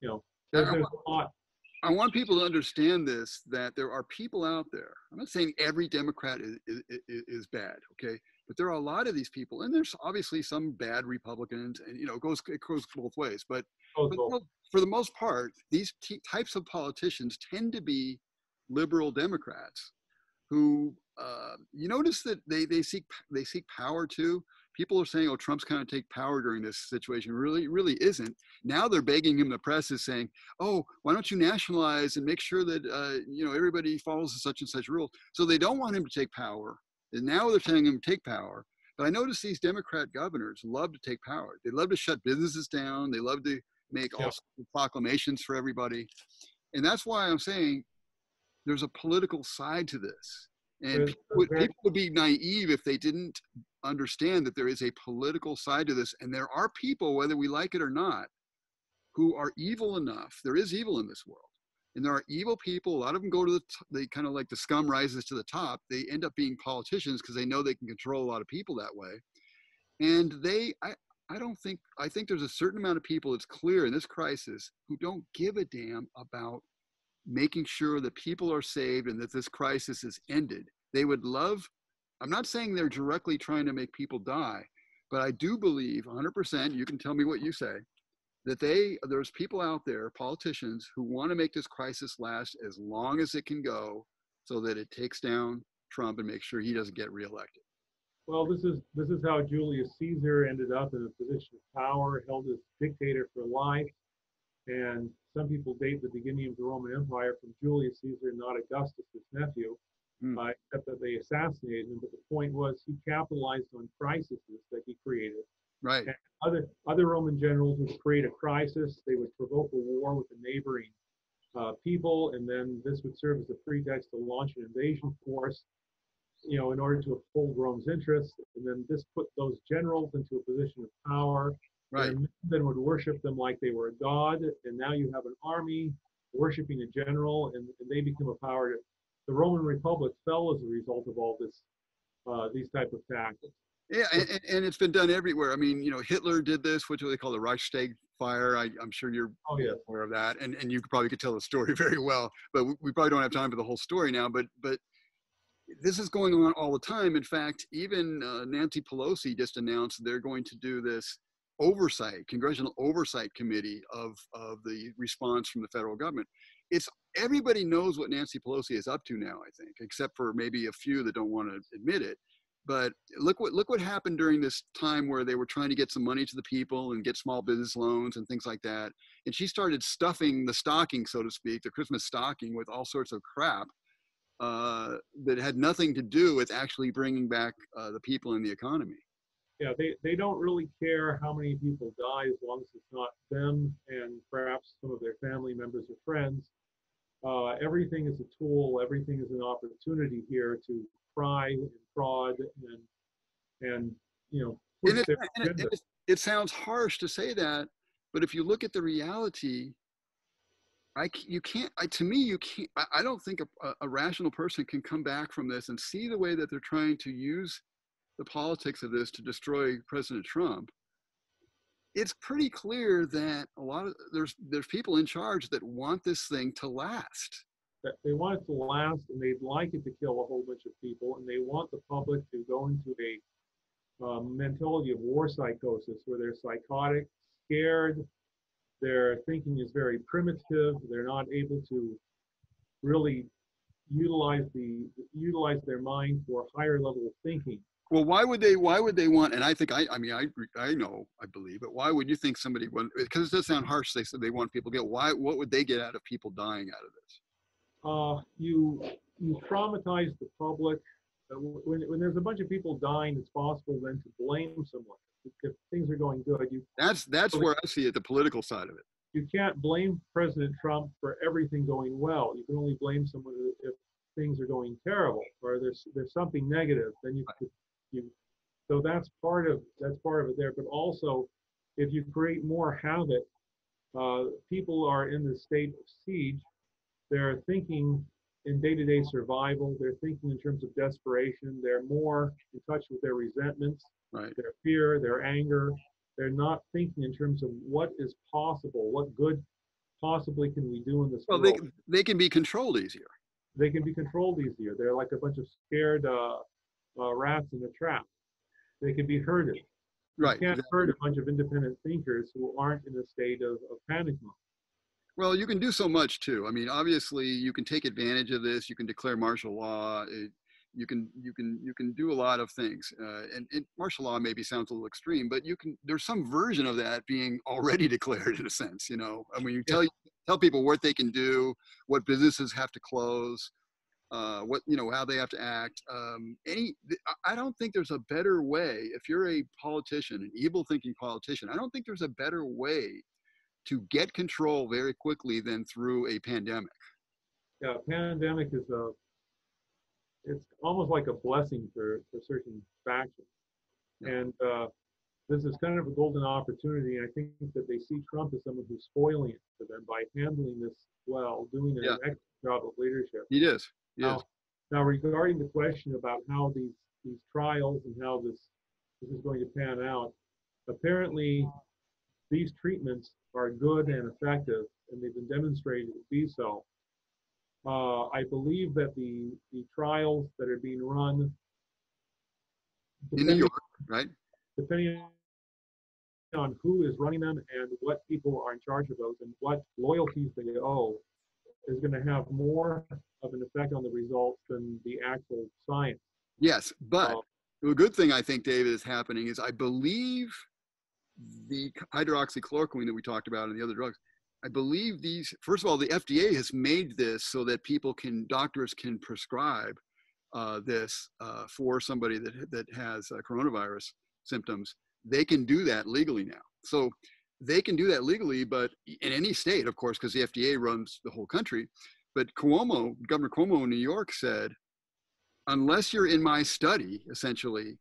B: you know, there's, there's a lot.
A: I want people to understand this that there are people out there. I'm not saying every Democrat is, is, is bad, okay? But there are a lot of these people, and there's obviously some bad Republicans, and you know, it goes it goes both ways. But, but for the most part, these t- types of politicians tend to be liberal Democrats who uh, you notice that they they seek they seek power too. People are saying, "Oh, Trump's kind of take power during this situation." Really, really isn't. Now they're begging him. The press is saying, "Oh, why don't you nationalize and make sure that uh, you know everybody follows such and such rules?" So they don't want him to take power, and now they're telling him to take power. But I notice these Democrat governors love to take power. They love to shut businesses down. They love to make yeah. all proclamations for everybody, and that's why I'm saying there's a political side to this and people would, people would be naive if they didn't understand that there is a political side to this. And there are people, whether we like it or not, who are evil enough. There is evil in this world. And there are evil people. A lot of them go to the, t- they kind of like the scum rises to the top. They end up being politicians because they know they can control a lot of people that way. And they, I, I don't think, I think there's a certain amount of people, it's clear in this crisis, who don't give a damn about making sure that people are saved and that this crisis is ended. They would love, I'm not saying they're directly trying to make people die, but I do believe 100%, you can tell me what you say, that they, there's people out there, politicians, who want to make this crisis last as long as it can go so that it takes down Trump and makes sure he doesn't get reelected.
B: Well, this is this is how Julius Caesar ended up in a position of power, held as dictator for life, and some people date the beginning of the Roman Empire from Julius Caesar, not Augustus, his nephew, mm. uh, except that they assassinated him. But the point was he capitalized on crises that he created.
A: Right.
B: And other other Roman generals would create a crisis. They would provoke a war with the neighboring uh, people, and then this would serve as a pretext to launch an invasion force. You know, in order to uphold Rome's interests, and then this put those generals into a position of power
A: Right.
B: And men would worship them like they were a god, and now you have an army worshiping a general, and, and they become a power. To, the Roman Republic fell as a result of all this, uh, these type of tactics.
A: Yeah, and, and, it's been done everywhere. I mean, you know, Hitler did this, which they call the Reichstag fire. I, am sure you're
B: oh, yes.
A: aware of that, and and you probably could tell the story very well. But we, we probably don't have time for the whole story now. But but this is going on all the time. In fact, even uh, Nancy Pelosi just announced they're going to do this oversight, congressional oversight committee of, of the response from the federal government. It's everybody knows what Nancy Pelosi is up to now, I think, except for maybe a few that don't want to admit it. But look what look what happened during this time where they were trying to get some money to the people and get small business loans and things like that. And she started stuffing the stocking, so to speak, the Christmas stocking with all sorts of crap uh, that had nothing to do with actually bringing back uh, the people in the economy
B: yeah, they, they don't really care how many people die as long as it's not them and perhaps some of their family members or friends. Uh, everything is a tool. Everything is an opportunity here to pry and fraud and and you know.
A: And it, and it, it, sounds harsh to say that, but if you look at the reality, I you can't. I, to me, you can't. I, I don't think a, a rational person can come back from this and see the way that they're trying to use the politics of this to destroy President Trump, it's pretty clear that a lot of there's there's people in charge that want this thing to last.
B: They want it to last, and they'd like it to kill a whole bunch of people, and they want the public to go into a um, mentality of war psychosis, where they're psychotic, scared, their thinking is very primitive, they're not able to really utilize the utilize their mind for higher level thinking
A: well, why would they? Why would they want? And I think I, I mean, I, I know, I believe, but why would you think somebody would? Because it does sound harsh. They said they want people to get. Why? What would they get out of people dying out of this?
B: Uh, you you traumatize the public. Uh, when, when there's a bunch of people dying, it's possible then to blame someone. If things are going good, you.
A: That's that's where I see it. The political side of it.
B: You can't blame President Trump for everything going well. You can only blame someone if things are going terrible or there's there's something negative. Then you you so that's part of that's part of it there but also if you create more havoc uh, people are in the state of siege they're thinking in day-to-day survival they're thinking in terms of desperation they're more in touch with their resentments
A: right.
B: their fear their anger they're not thinking in terms of what is possible what good possibly can we do in this
A: well
B: world.
A: they, they can be controlled easier
B: they can be controlled easier they're like a bunch of scared uh, uh, rats in a trap. They can be herded.
A: Right.
B: You can't herd a bunch of independent thinkers who aren't in a state of, of panic mode.
A: Well, you can do so much too. I mean, obviously, you can take advantage of this. You can declare martial law. It, you can you can you can do a lot of things. Uh, and, and, martial law maybe sounds a little extreme, but you can. There's some version of that being already declared in a sense. You know, I mean, you tell tell people what they can do, what businesses have to close, uh, what you know how they have to act. Um, any, I don't think there's a better way. If you're a politician, an evil thinking politician, I don't think there's a better way to get control very quickly than through a pandemic.
B: Yeah, pandemic is a it's almost like a blessing for, for certain factions. Yeah. And uh, this is kind of a golden opportunity. And I think that they see Trump as someone who's spoiling it for them by handling this well, doing an yeah. excellent job of leadership.
A: He is.
B: Now, now, regarding the question about how these these trials and how this this is going to pan out, apparently these treatments are good and effective, and they've been demonstrated to be so. Uh, I believe that the the trials that are being run
A: in New York, right?
B: Depending on who is running them and what people are in charge of those and what loyalties they owe, is going to have more of an effect on the results than the actual science.
A: Yes, but uh, the good thing I think, David, is happening is I believe the hydroxychloroquine that we talked about and the other drugs. I believe these. First of all, the FDA has made this so that people can, doctors can prescribe uh, this uh, for somebody that that has uh, coronavirus symptoms. They can do that legally now. So they can do that legally, but in any state, of course, because the FDA runs the whole country. But Cuomo, Governor Cuomo in New York said, unless you're in my study, essentially,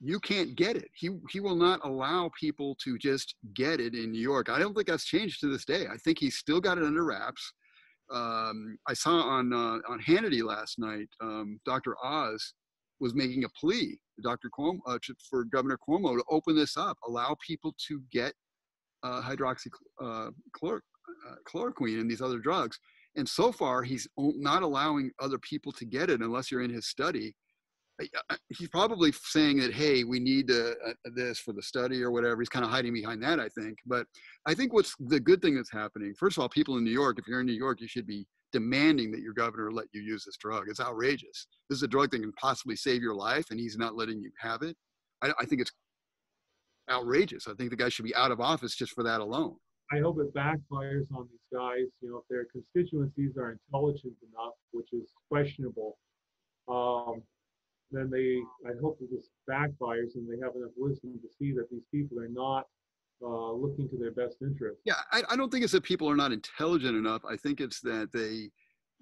A: you can't get it. He he will not allow people to just get it in New York. I don't think that's changed to this day. I think he's still got it under wraps. Um, I saw on uh, on Hannity last night, um, Dr. Oz was making a plea, Dr. Cuomo, uh, for Governor Cuomo to open this up, allow people to get uh, hydroxychloroquine uh, uh, and these other drugs. And so far, he's not allowing other people to get it unless you're in his study. He's probably saying that, hey, we need uh, this for the study or whatever. He's kind of hiding behind that, I think. But I think what's the good thing that's happening, first of all, people in New York, if you're in New York, you should be demanding that your governor let you use this drug. It's outrageous. This is a drug that can possibly save your life, and he's not letting you have it. I, I think it's outrageous. I think the guy should be out of office just for that alone.
B: I hope it backfires on these guys. You know, if their constituencies are intelligent enough, which is questionable, um, then they. I hope that this backfires and they have enough wisdom to see that these people are not uh, looking to their best interest.
A: Yeah, I, I don't think it's that people are not intelligent enough. I think it's that they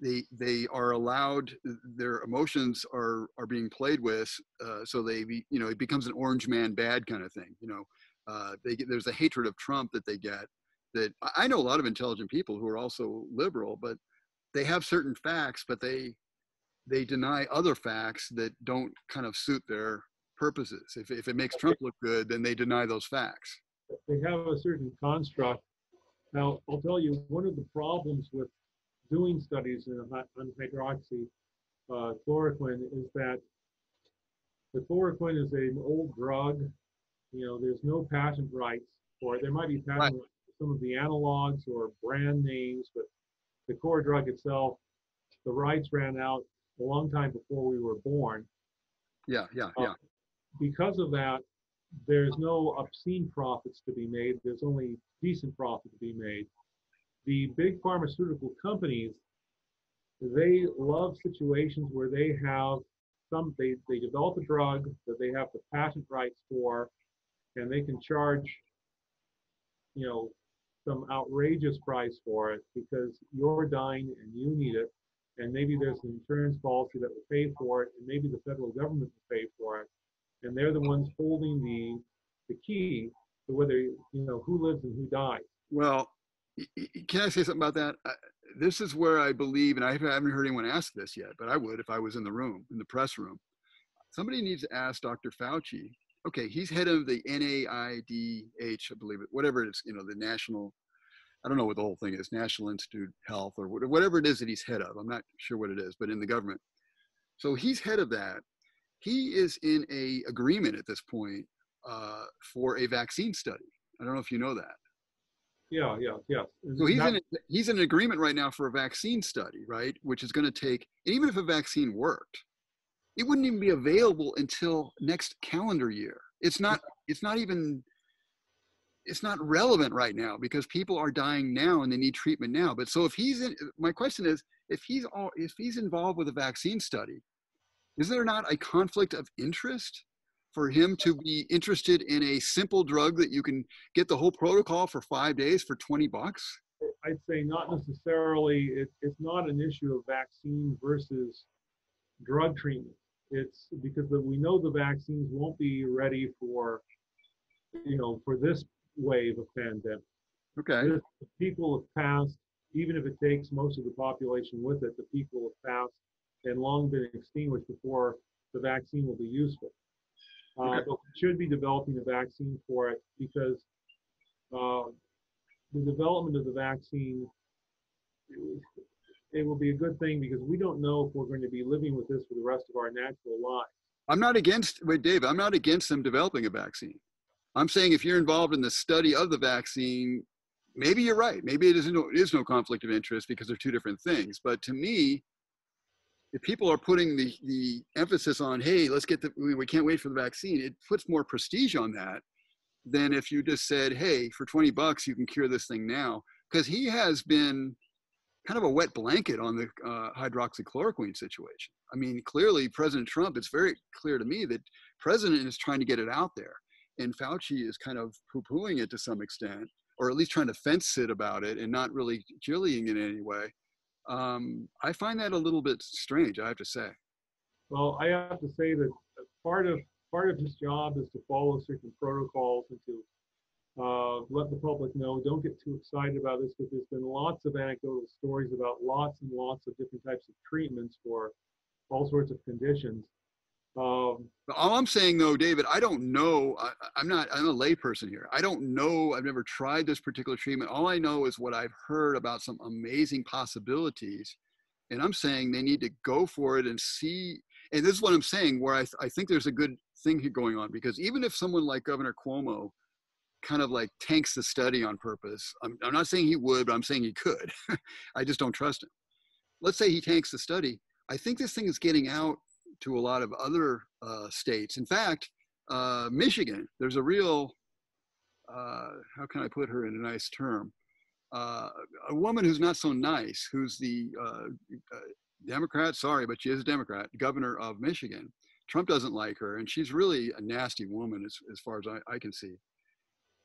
A: they they are allowed their emotions are are being played with uh, so they be, you know it becomes an orange man bad kind of thing you know uh, they get, there's a hatred of trump that they get that i know a lot of intelligent people who are also liberal but they have certain facts but they they deny other facts that don't kind of suit their purposes if, if it makes trump look good then they deny those facts
B: they have a certain construct now i'll tell you one of the problems with doing studies on hydroxy uh, chloroquine is that the chloroquine is an old drug. You know, there's no patent rights for it. There might be patent right. rights for some of the analogs or brand names, but the core drug itself, the rights ran out a long time before we were born.
A: Yeah, yeah, yeah. Uh,
B: because of that, there's no obscene profits to be made. There's only decent profit to be made the big pharmaceutical companies, they love situations where they have some, they, they develop a drug that they have the patent rights for, and they can charge, you know, some outrageous price for it because you're dying and you need it. And maybe there's an insurance policy that will pay for it, and maybe the federal government will pay for it. And they're the ones holding the the key to whether you know who lives and who dies.
A: Well, can I say something about that? this is where I believe, and I haven't heard anyone ask this yet, but I would if I was in the room, in the press room. Somebody needs to ask Dr. Fauci. Okay, he's head of the NIAID, I believe it, whatever it is, you know, the national, I don't know what the whole thing is, National Institute Health or whatever it is that he's head of. I'm not sure what it is, but in the government. So he's head of that. He is in a agreement at this point uh, for a vaccine study. I don't know if you know that.
B: Yeah, yeah, yeah.
A: So he's in he's in an agreement right now for a vaccine study, right? Which is going to take even if a vaccine worked, it wouldn't even be available until next calendar year. It's not it's not even it's not relevant right now because people are dying now and they need treatment now. But so if he's in my question is if he's all if he's involved with a vaccine study, is there not a conflict of interest? for him to be interested in a simple drug that you can get the whole protocol for five days for 20 bucks?
B: I'd say not necessarily. It, it's not an issue of vaccine versus drug treatment. It's because we know the vaccines won't be ready for, you know, for this wave of pandemic.
A: Okay.
B: The people have passed, even if it takes most of the population with it, the people have passed and long been extinguished before the vaccine will be useful. Uh, but we should be developing a vaccine for it because uh, the development of the vaccine it will be a good thing because we don't know if we're going to be living with this for the rest of our natural lives.
A: I'm not against wait, Dave. I'm not against them developing a vaccine. I'm saying if you're involved in the study of the vaccine, maybe you're right. Maybe it is no, it is no conflict of interest because they're two different things. But to me, if people are putting the, the emphasis on, hey, let's get the, we can't wait for the vaccine, it puts more prestige on that than if you just said, hey, for 20 bucks, you can cure this thing now. Because he has been kind of a wet blanket on the uh, hydroxychloroquine situation. I mean, clearly, President Trump, it's very clear to me that President is trying to get it out there. And Fauci is kind of poo pooing it to some extent, or at least trying to fence it about it and not really chilling it in any way um, I find that a little bit strange. I have to say.
B: Well, I have to say that part of part of his job is to follow certain protocols and to uh, let the public know. Don't get too excited about this because there's been lots of anecdotal stories about lots and lots of different types of treatments for all sorts of conditions.
A: Um, all I'm saying though, David, I don't know. I, am not. I'm a layperson here. I don't know. I've never tried this particular treatment. All I know is what I've heard about some amazing possibilities, and I'm saying they need to go for it and see. And this is what I'm saying, where I, th- I think there's a good thing going on because even if someone like Governor Cuomo kind of like tanks the study on purpose, I'm, I'm not saying he would, but I'm saying he could. I just don't trust him. Let's say he tanks the study. I think this thing is getting out to a lot of other uh, states. In fact, uh, Michigan, there's a real, uh, how can I put her in a nice term? Uh, a woman who's not so nice, who's the uh, uh, Democrat, sorry, but she is a Democrat, governor of Michigan. Trump doesn't like her, and she's really a nasty woman as, as far as I, I can see.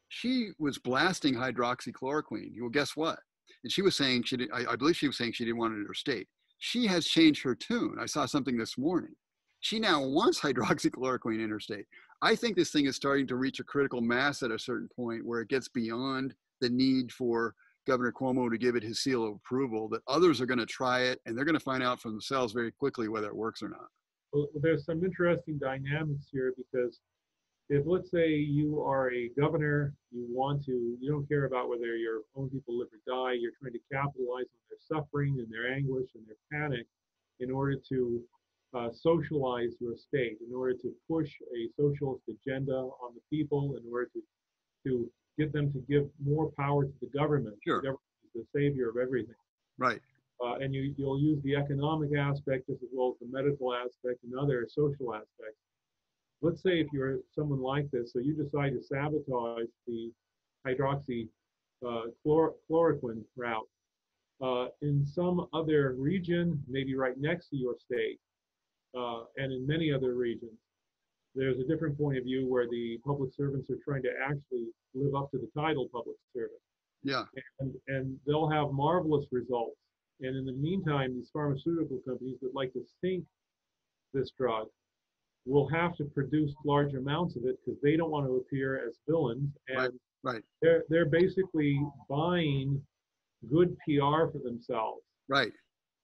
A: She was blasting hydroxychloroquine. Well, guess what? And she was saying she did, I, I believe she was saying she didn't want it in her state. She has changed her tune. I saw something this morning. She now wants hydroxychloroquine in her state. I think this thing is starting to reach a critical mass at a certain point where it gets beyond the need for Governor Cuomo to give it his seal of approval, that others are going to try it and they're going to find out for themselves very quickly whether it works or not.
B: Well, there's some interesting dynamics here because if let's say you are a governor, you want to, you don't care about whether your own people live or die, you're trying to capitalize on their suffering and their anguish and their panic in order to uh, socialize your state in order to push a socialist agenda on the people, in order to, to get them to give more power to the government.
A: Sure.
B: The government is the savior of everything.
A: Right.
B: Uh, and you, you'll use the economic aspect as well as the medical aspect and other social aspects. Let's say if you're someone like this, so you decide to sabotage the hydroxy uh, chlor- chloroquine route uh, in some other region, maybe right next to your state, uh, and in many other regions, there's a different point of view where the public servants are trying to actually live up to the title public servant.
A: Yeah.
B: And, and they'll have marvelous results. And in the meantime, these pharmaceutical companies that like to sink this drug will have to produce large amounts of it because they don't want to appear as villains. And
A: right, right.
B: They're, they're basically buying good PR for themselves.
A: Right.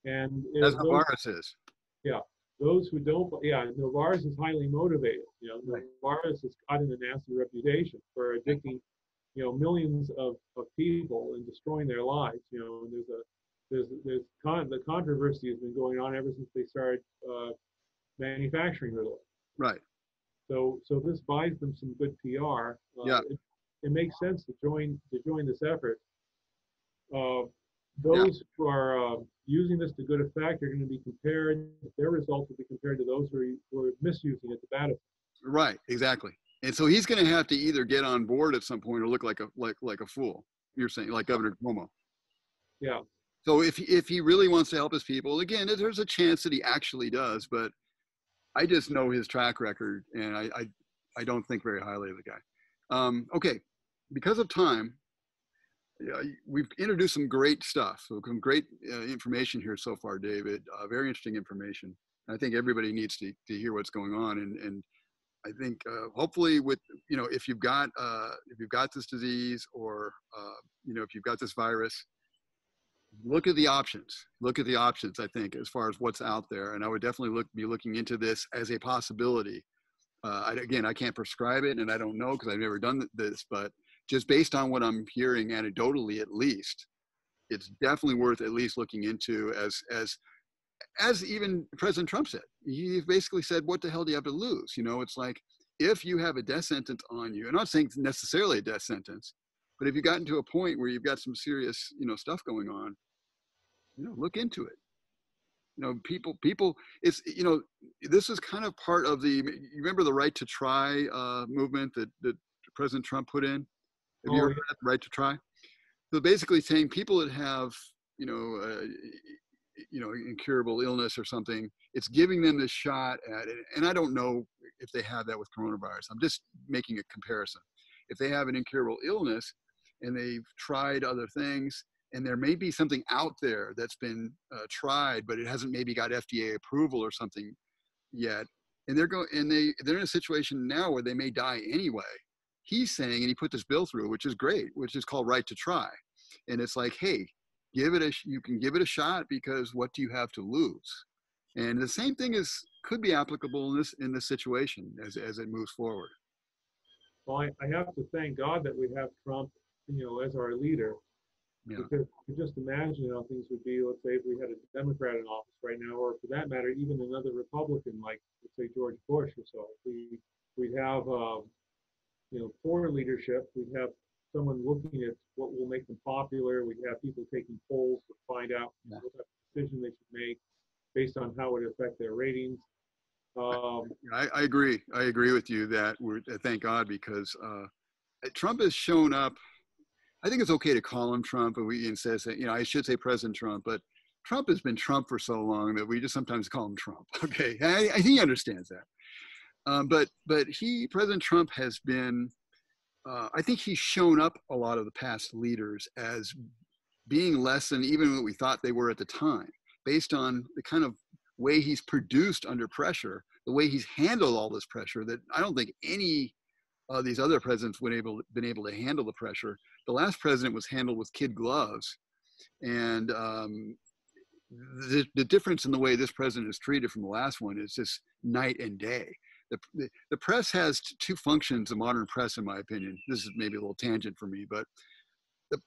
B: And
A: as Novartis is.
B: Yeah those who don't, yeah, Novartis is highly motivated. You know, right. Novartis has gotten a nasty reputation for addicting, you know, millions of, of people and destroying their lives. You know, and there's a there's there's con- the controversy has been going on ever since they started uh, manufacturing Ritalin.
A: Right.
B: So so this buys them some good PR.
A: Uh, yeah. It,
B: it makes sense to join to join this effort. Uh, those who are uh, using this to good effect are going to be compared. Their results will be compared to those who are, who are misusing it to bad effect.
A: Right. Exactly. And so he's going to have to either get on board at some point or look like a like like a fool. You're saying like Governor Cuomo.
B: Yeah.
A: So if if he really wants to help his people, again, there's a chance that he actually does. But I just know his track record, and I I, I don't think very highly of the guy. Um, okay, because of time, we've introduced some great stuff, so some great uh, information here so far, David. Uh, very interesting information. I think everybody needs to, to hear what's going on, and and I think uh, hopefully with you know if you've got uh, if you've got this disease or uh, you know if you've got this virus, look at the options. Look at the options. I think as far as what's out there, and I would definitely look be looking into this as a possibility. I, again, I can't prescribe it, and I don't know because I've never done this, but just based on what I'm hearing anecdotally, at least, it's definitely worth at least looking into as as as even President Trump said. He basically said, "What the hell do you have to lose?" You know, it's like if you have a death sentence on you. I'm not saying necessarily a death sentence, but if you've gotten to a point where you've got some serious, you know, stuff going on, you know, look into it. You know, people, people, it's, you know, this is kind of part of the, you remember the right to try uh, movement that, that President Trump put in? Have oh, you heard yeah. that, right to try? So basically saying people that have, you know, uh, you know, incurable illness or something, it's giving them this shot at it. And I don't know if they have that with coronavirus. I'm just making a comparison. If they have an incurable illness, and they've tried other things and there may be something out there that's been uh, tried but it hasn't maybe got fda approval or something yet and they're going and they they're in a situation now where they may die anyway he's saying and he put this bill through which is great which is called right to try and it's like hey give it a you can give it a shot because what do you have to lose and the same thing is could be applicable in this in this situation as as it moves forward
B: well I, I have to thank god that we have trump you know, as our leader. Yeah. Because just imagine how things would be, let's say if we had a Democrat in office right now, or for that matter, even another Republican like, let's say George Bush or so. We we'd have, um, you know, poor leadership. We'd have someone looking at what will make them popular. We'd have people taking polls to find out yeah. what type of decision they should make based on how it would affect their ratings.
A: Um, I, I, agree. I agree with you that we're thank God because uh, Trump has shown up I think it's okay to call him Trump, and we and says that you know I should say President Trump, but Trump has been Trump for so long that we just sometimes call him Trump. Okay, I, I think he understands that. Um, but but he President Trump has been. Uh, I think he's shown up a lot of the past leaders as being less than even what we thought they were at the time, based on the kind of way he's produced under pressure, the way he's handled all this pressure. That I don't think any of these other presidents would able been able to handle the pressure the last president was handled with kid gloves, and um, the, the difference in the way this president is treated from the last one is just night and day. The, the, press has two functions, the modern press, in my opinion. This is maybe a little tangent for me, but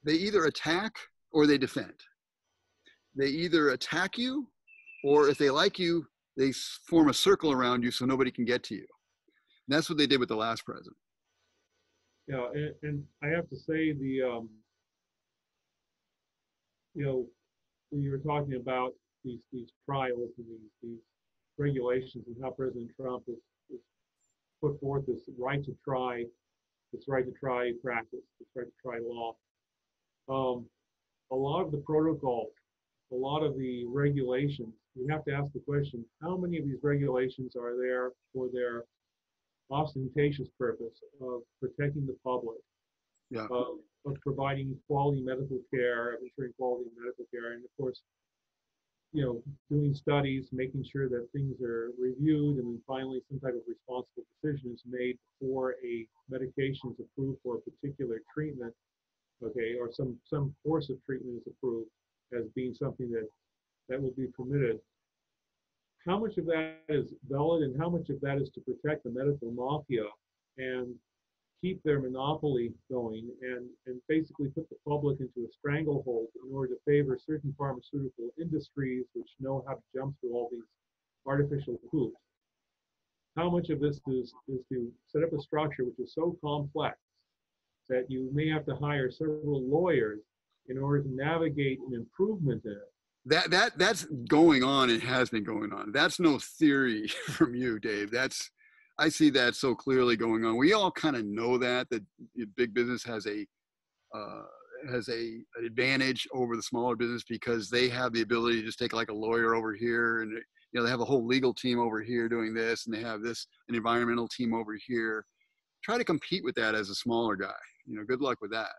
A: they either attack or they defend. They either attack you, or if they like you, they form a circle around you so nobody can get to you. And that's what they did with the last president.
B: Yeah, and, and I have to say the, um, you know, when you were talking about these these trials and these these regulations and how President Trump has put forth this right to try, this right to try practice, this right to try law. Um, a lot of the protocol, a lot of the regulations, you have to ask the question: How many of these regulations are there for their ostentatious purpose of protecting the public,
A: yeah.
B: of, of providing quality medical care, of ensuring quality medical care, and of course, you know, doing studies, making sure that things are reviewed, and then finally some type of responsible decision is made before a medication is approved for a particular treatment, okay, or some some course of treatment is approved as being something that that will be permitted. How much of that is valid and how much of that is to protect the medical mafia? And keep their monopoly going and, and basically put the public into a stranglehold in order to favor certain pharmaceutical industries which know how to jump through all these artificial hoops. How much of this is, is to set up a structure which is so complex that you may have to hire several lawyers in order to navigate an improvement in it.
A: That that that's going on. It has been going on. That's no theory from you, Dave. That's I see that so clearly going on. We all kind of know that that big business has a uh, has a an advantage over the smaller business because they have the ability to just take like a lawyer over here and you know they have a whole legal team over here doing this and they have this an environmental team over here. Try to compete with that as a smaller guy you know good luck with that.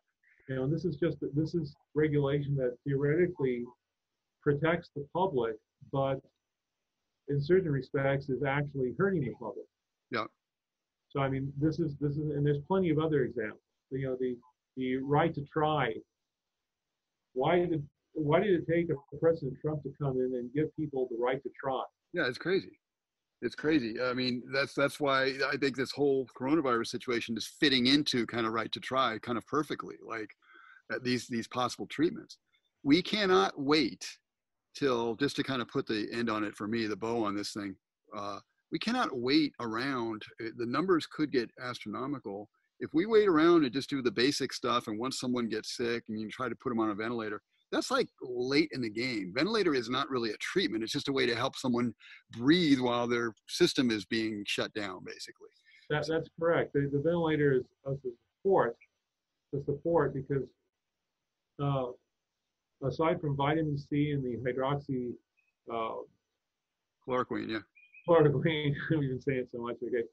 B: You know this is just this is regulation that theoretically protects the public but in certain respects is actually hurting the public
A: yeah
B: so i mean this is this is and there's plenty of other examples you know the the right to try why did why did it take President Trump to come in and give people the right to try?
A: Yeah, it's crazy. It's crazy. I mean, that's that's why I think this whole coronavirus situation is fitting into kind of right to try kind of perfectly, like uh, these these possible treatments. We cannot wait till just to kind of put the end on it for me, the bow on this thing. Uh, we cannot wait around. Uh, the numbers could get astronomical if we wait around and just do the basic stuff. And once someone gets sick, and you try to put them on a ventilator, that's like late in the game. Ventilator is not really a treatment. It's just a way to help someone breathe while their system is being shut down, basically.
B: That, that's correct. The, the ventilator is a support, the support because uh, aside from vitamin C and the hydroxy uh,
A: chloroquine, yeah.
B: Chloroquine, we've been saying so much, okay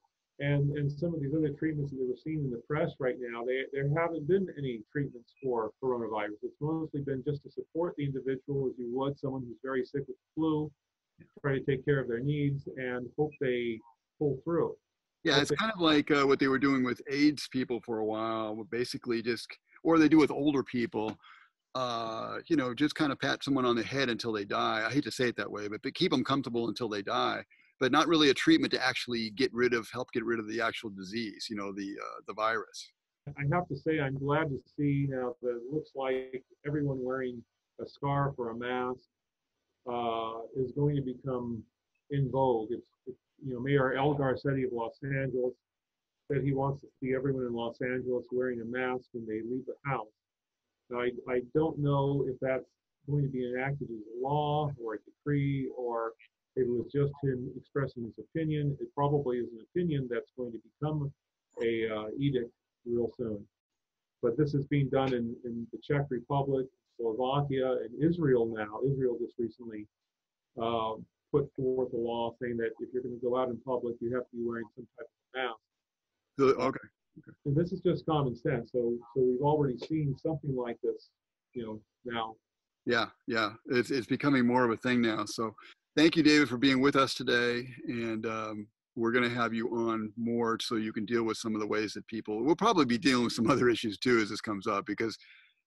B: and and some of these other treatments that we're seeing in the press right now, they, there haven't been any treatments for coronavirus. It's mostly been just to support the individual as you would someone who's very sick with flu, try to take care of their needs and hope they pull through.
A: Yeah, it's kind of like uh, what they were doing with AIDS people for a while, basically just, or they do with older people. Uh, you know, just kind of pat someone on the head until they die. I hate to say it that way, but, but keep them comfortable until they die but not really a treatment to actually get rid of, help get rid of the actual disease, you know, the uh, the virus.
B: I have to say, I'm glad to see now that it looks like everyone wearing a scarf or a mask uh, is going to become in vogue. It's, it's, you know, Mayor Eric Garcetti of Los Angeles said he wants to see everyone in Los Angeles wearing a mask when they leave the house. Now, I, I don't know if that's going to be enacted as a law or a decree or it was just him expressing his opinion. It probably is an opinion that's going to become a uh, edict real soon. But this is being done in, in the Czech Republic, Slovakia, and Israel now. Israel just recently uh, put forth a law saying that if you're going to go out in public, you have to be wearing some type of
A: mask. Okay. okay.
B: And this is just common sense. So, so we've already seen something like this, you know, now.
A: Yeah, yeah, it's it's becoming more of a thing now. So thank you, David, for being with us today. And um, we're going to have you on more so you can deal with some of the ways that people, we'll probably be dealing with some other issues too as this comes up because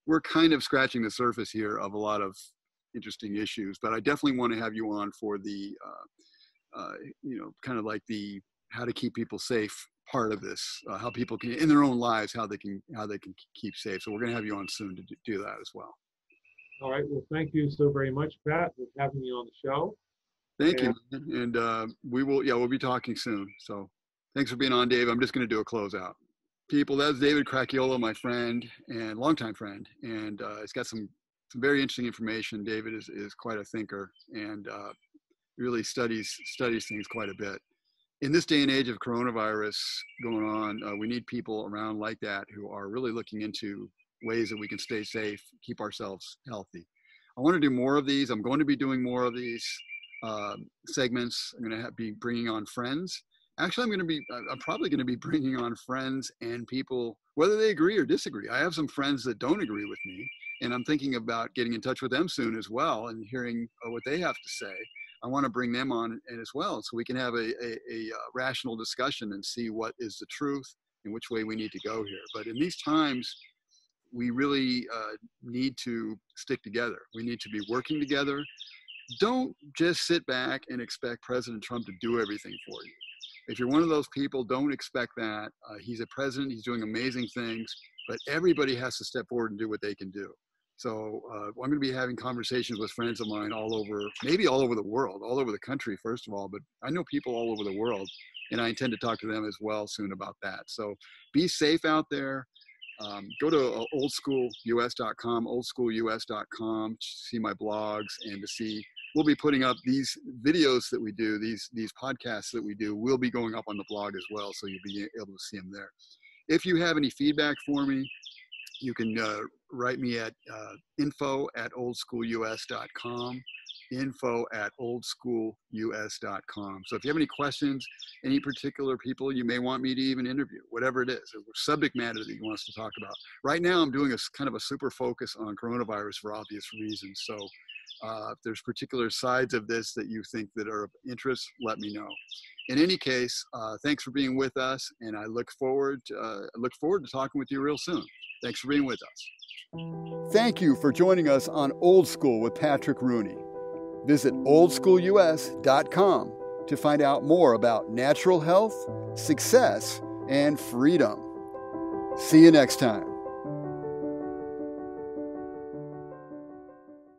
A: we're kind of scratching the surface here of a lot of interesting issues. But I definitely want to have you on for the, uh, uh, you know, kind of like the how to keep people safe part of this, uh, how people can in their own lives how they can how they can keep safe. So we're going to have you on soon to do that as well.
B: All right. Well, thank you so very much, Pat, for having me on the show.
A: Thank you. And uh, we will, yeah, we'll be talking soon. So thanks for being on, Dave. I'm just going to do a closeout. People, that's David Cracchiolo, my friend and longtime friend. And uh, it's got some, some very interesting information. David is, is quite a thinker and uh, really studies, studies things quite a bit. In this day and age of coronavirus going on, uh, we need people around like that who are really looking into ways that we can stay safe, keep ourselves healthy. I want to do more of these. I'm going to be doing more of these uh, segments. I'm going to be bringing on friends. Actually, I'm going to be, I'm probably going to be bringing on friends and people, whether they agree or disagree. I have some friends that don't agree with me, and I'm thinking about getting in touch with them soon as well and hearing uh, what they have to say. I want to bring them on as well so we can have a, a, a uh, rational discussion and see what is the truth and which way we need to go here. But in these times, we really uh, need to stick together. We need to be working together don't just sit back and expect President Trump to do everything for you. If you're one of those people, don't expect that. Uh, he's a president, he's doing amazing things, but everybody has to step forward and do what they can do. So uh, I'm going to be having conversations with friends of mine all over, maybe all over the world, all over the country, first of all, but I know people all over the world, and I intend to talk to them as well soon about that. So be safe out there. um, go to uh, oldschoolus.com, oldschoolus.com, to see my blogs and to see. We'll be putting up these videos that we do, these these podcasts that we do. We'll be going up on the blog as well, so you'll be able to see them there. If you have any feedback for me, you can uh, write me at uh, info at oldschoolus.com info at oldschoolus.com. So if you have any questions, any particular people you may want me to even interview, whatever it is, subject matter that you want us to talk about. Right now, I'm doing a kind of a super focus on coronavirus for obvious reasons. So uh, if there's particular sides of this that you think that are of interest, let me know. In any case, uh, thanks for being with us, and I look forward to, uh, look forward to talking with you real soon. Thanks for being with us.
C: Thank you for joining us on Old School with Patrick Rooney. Visit oldschoolus.com to find out more about natural health, success, and freedom. See you next time.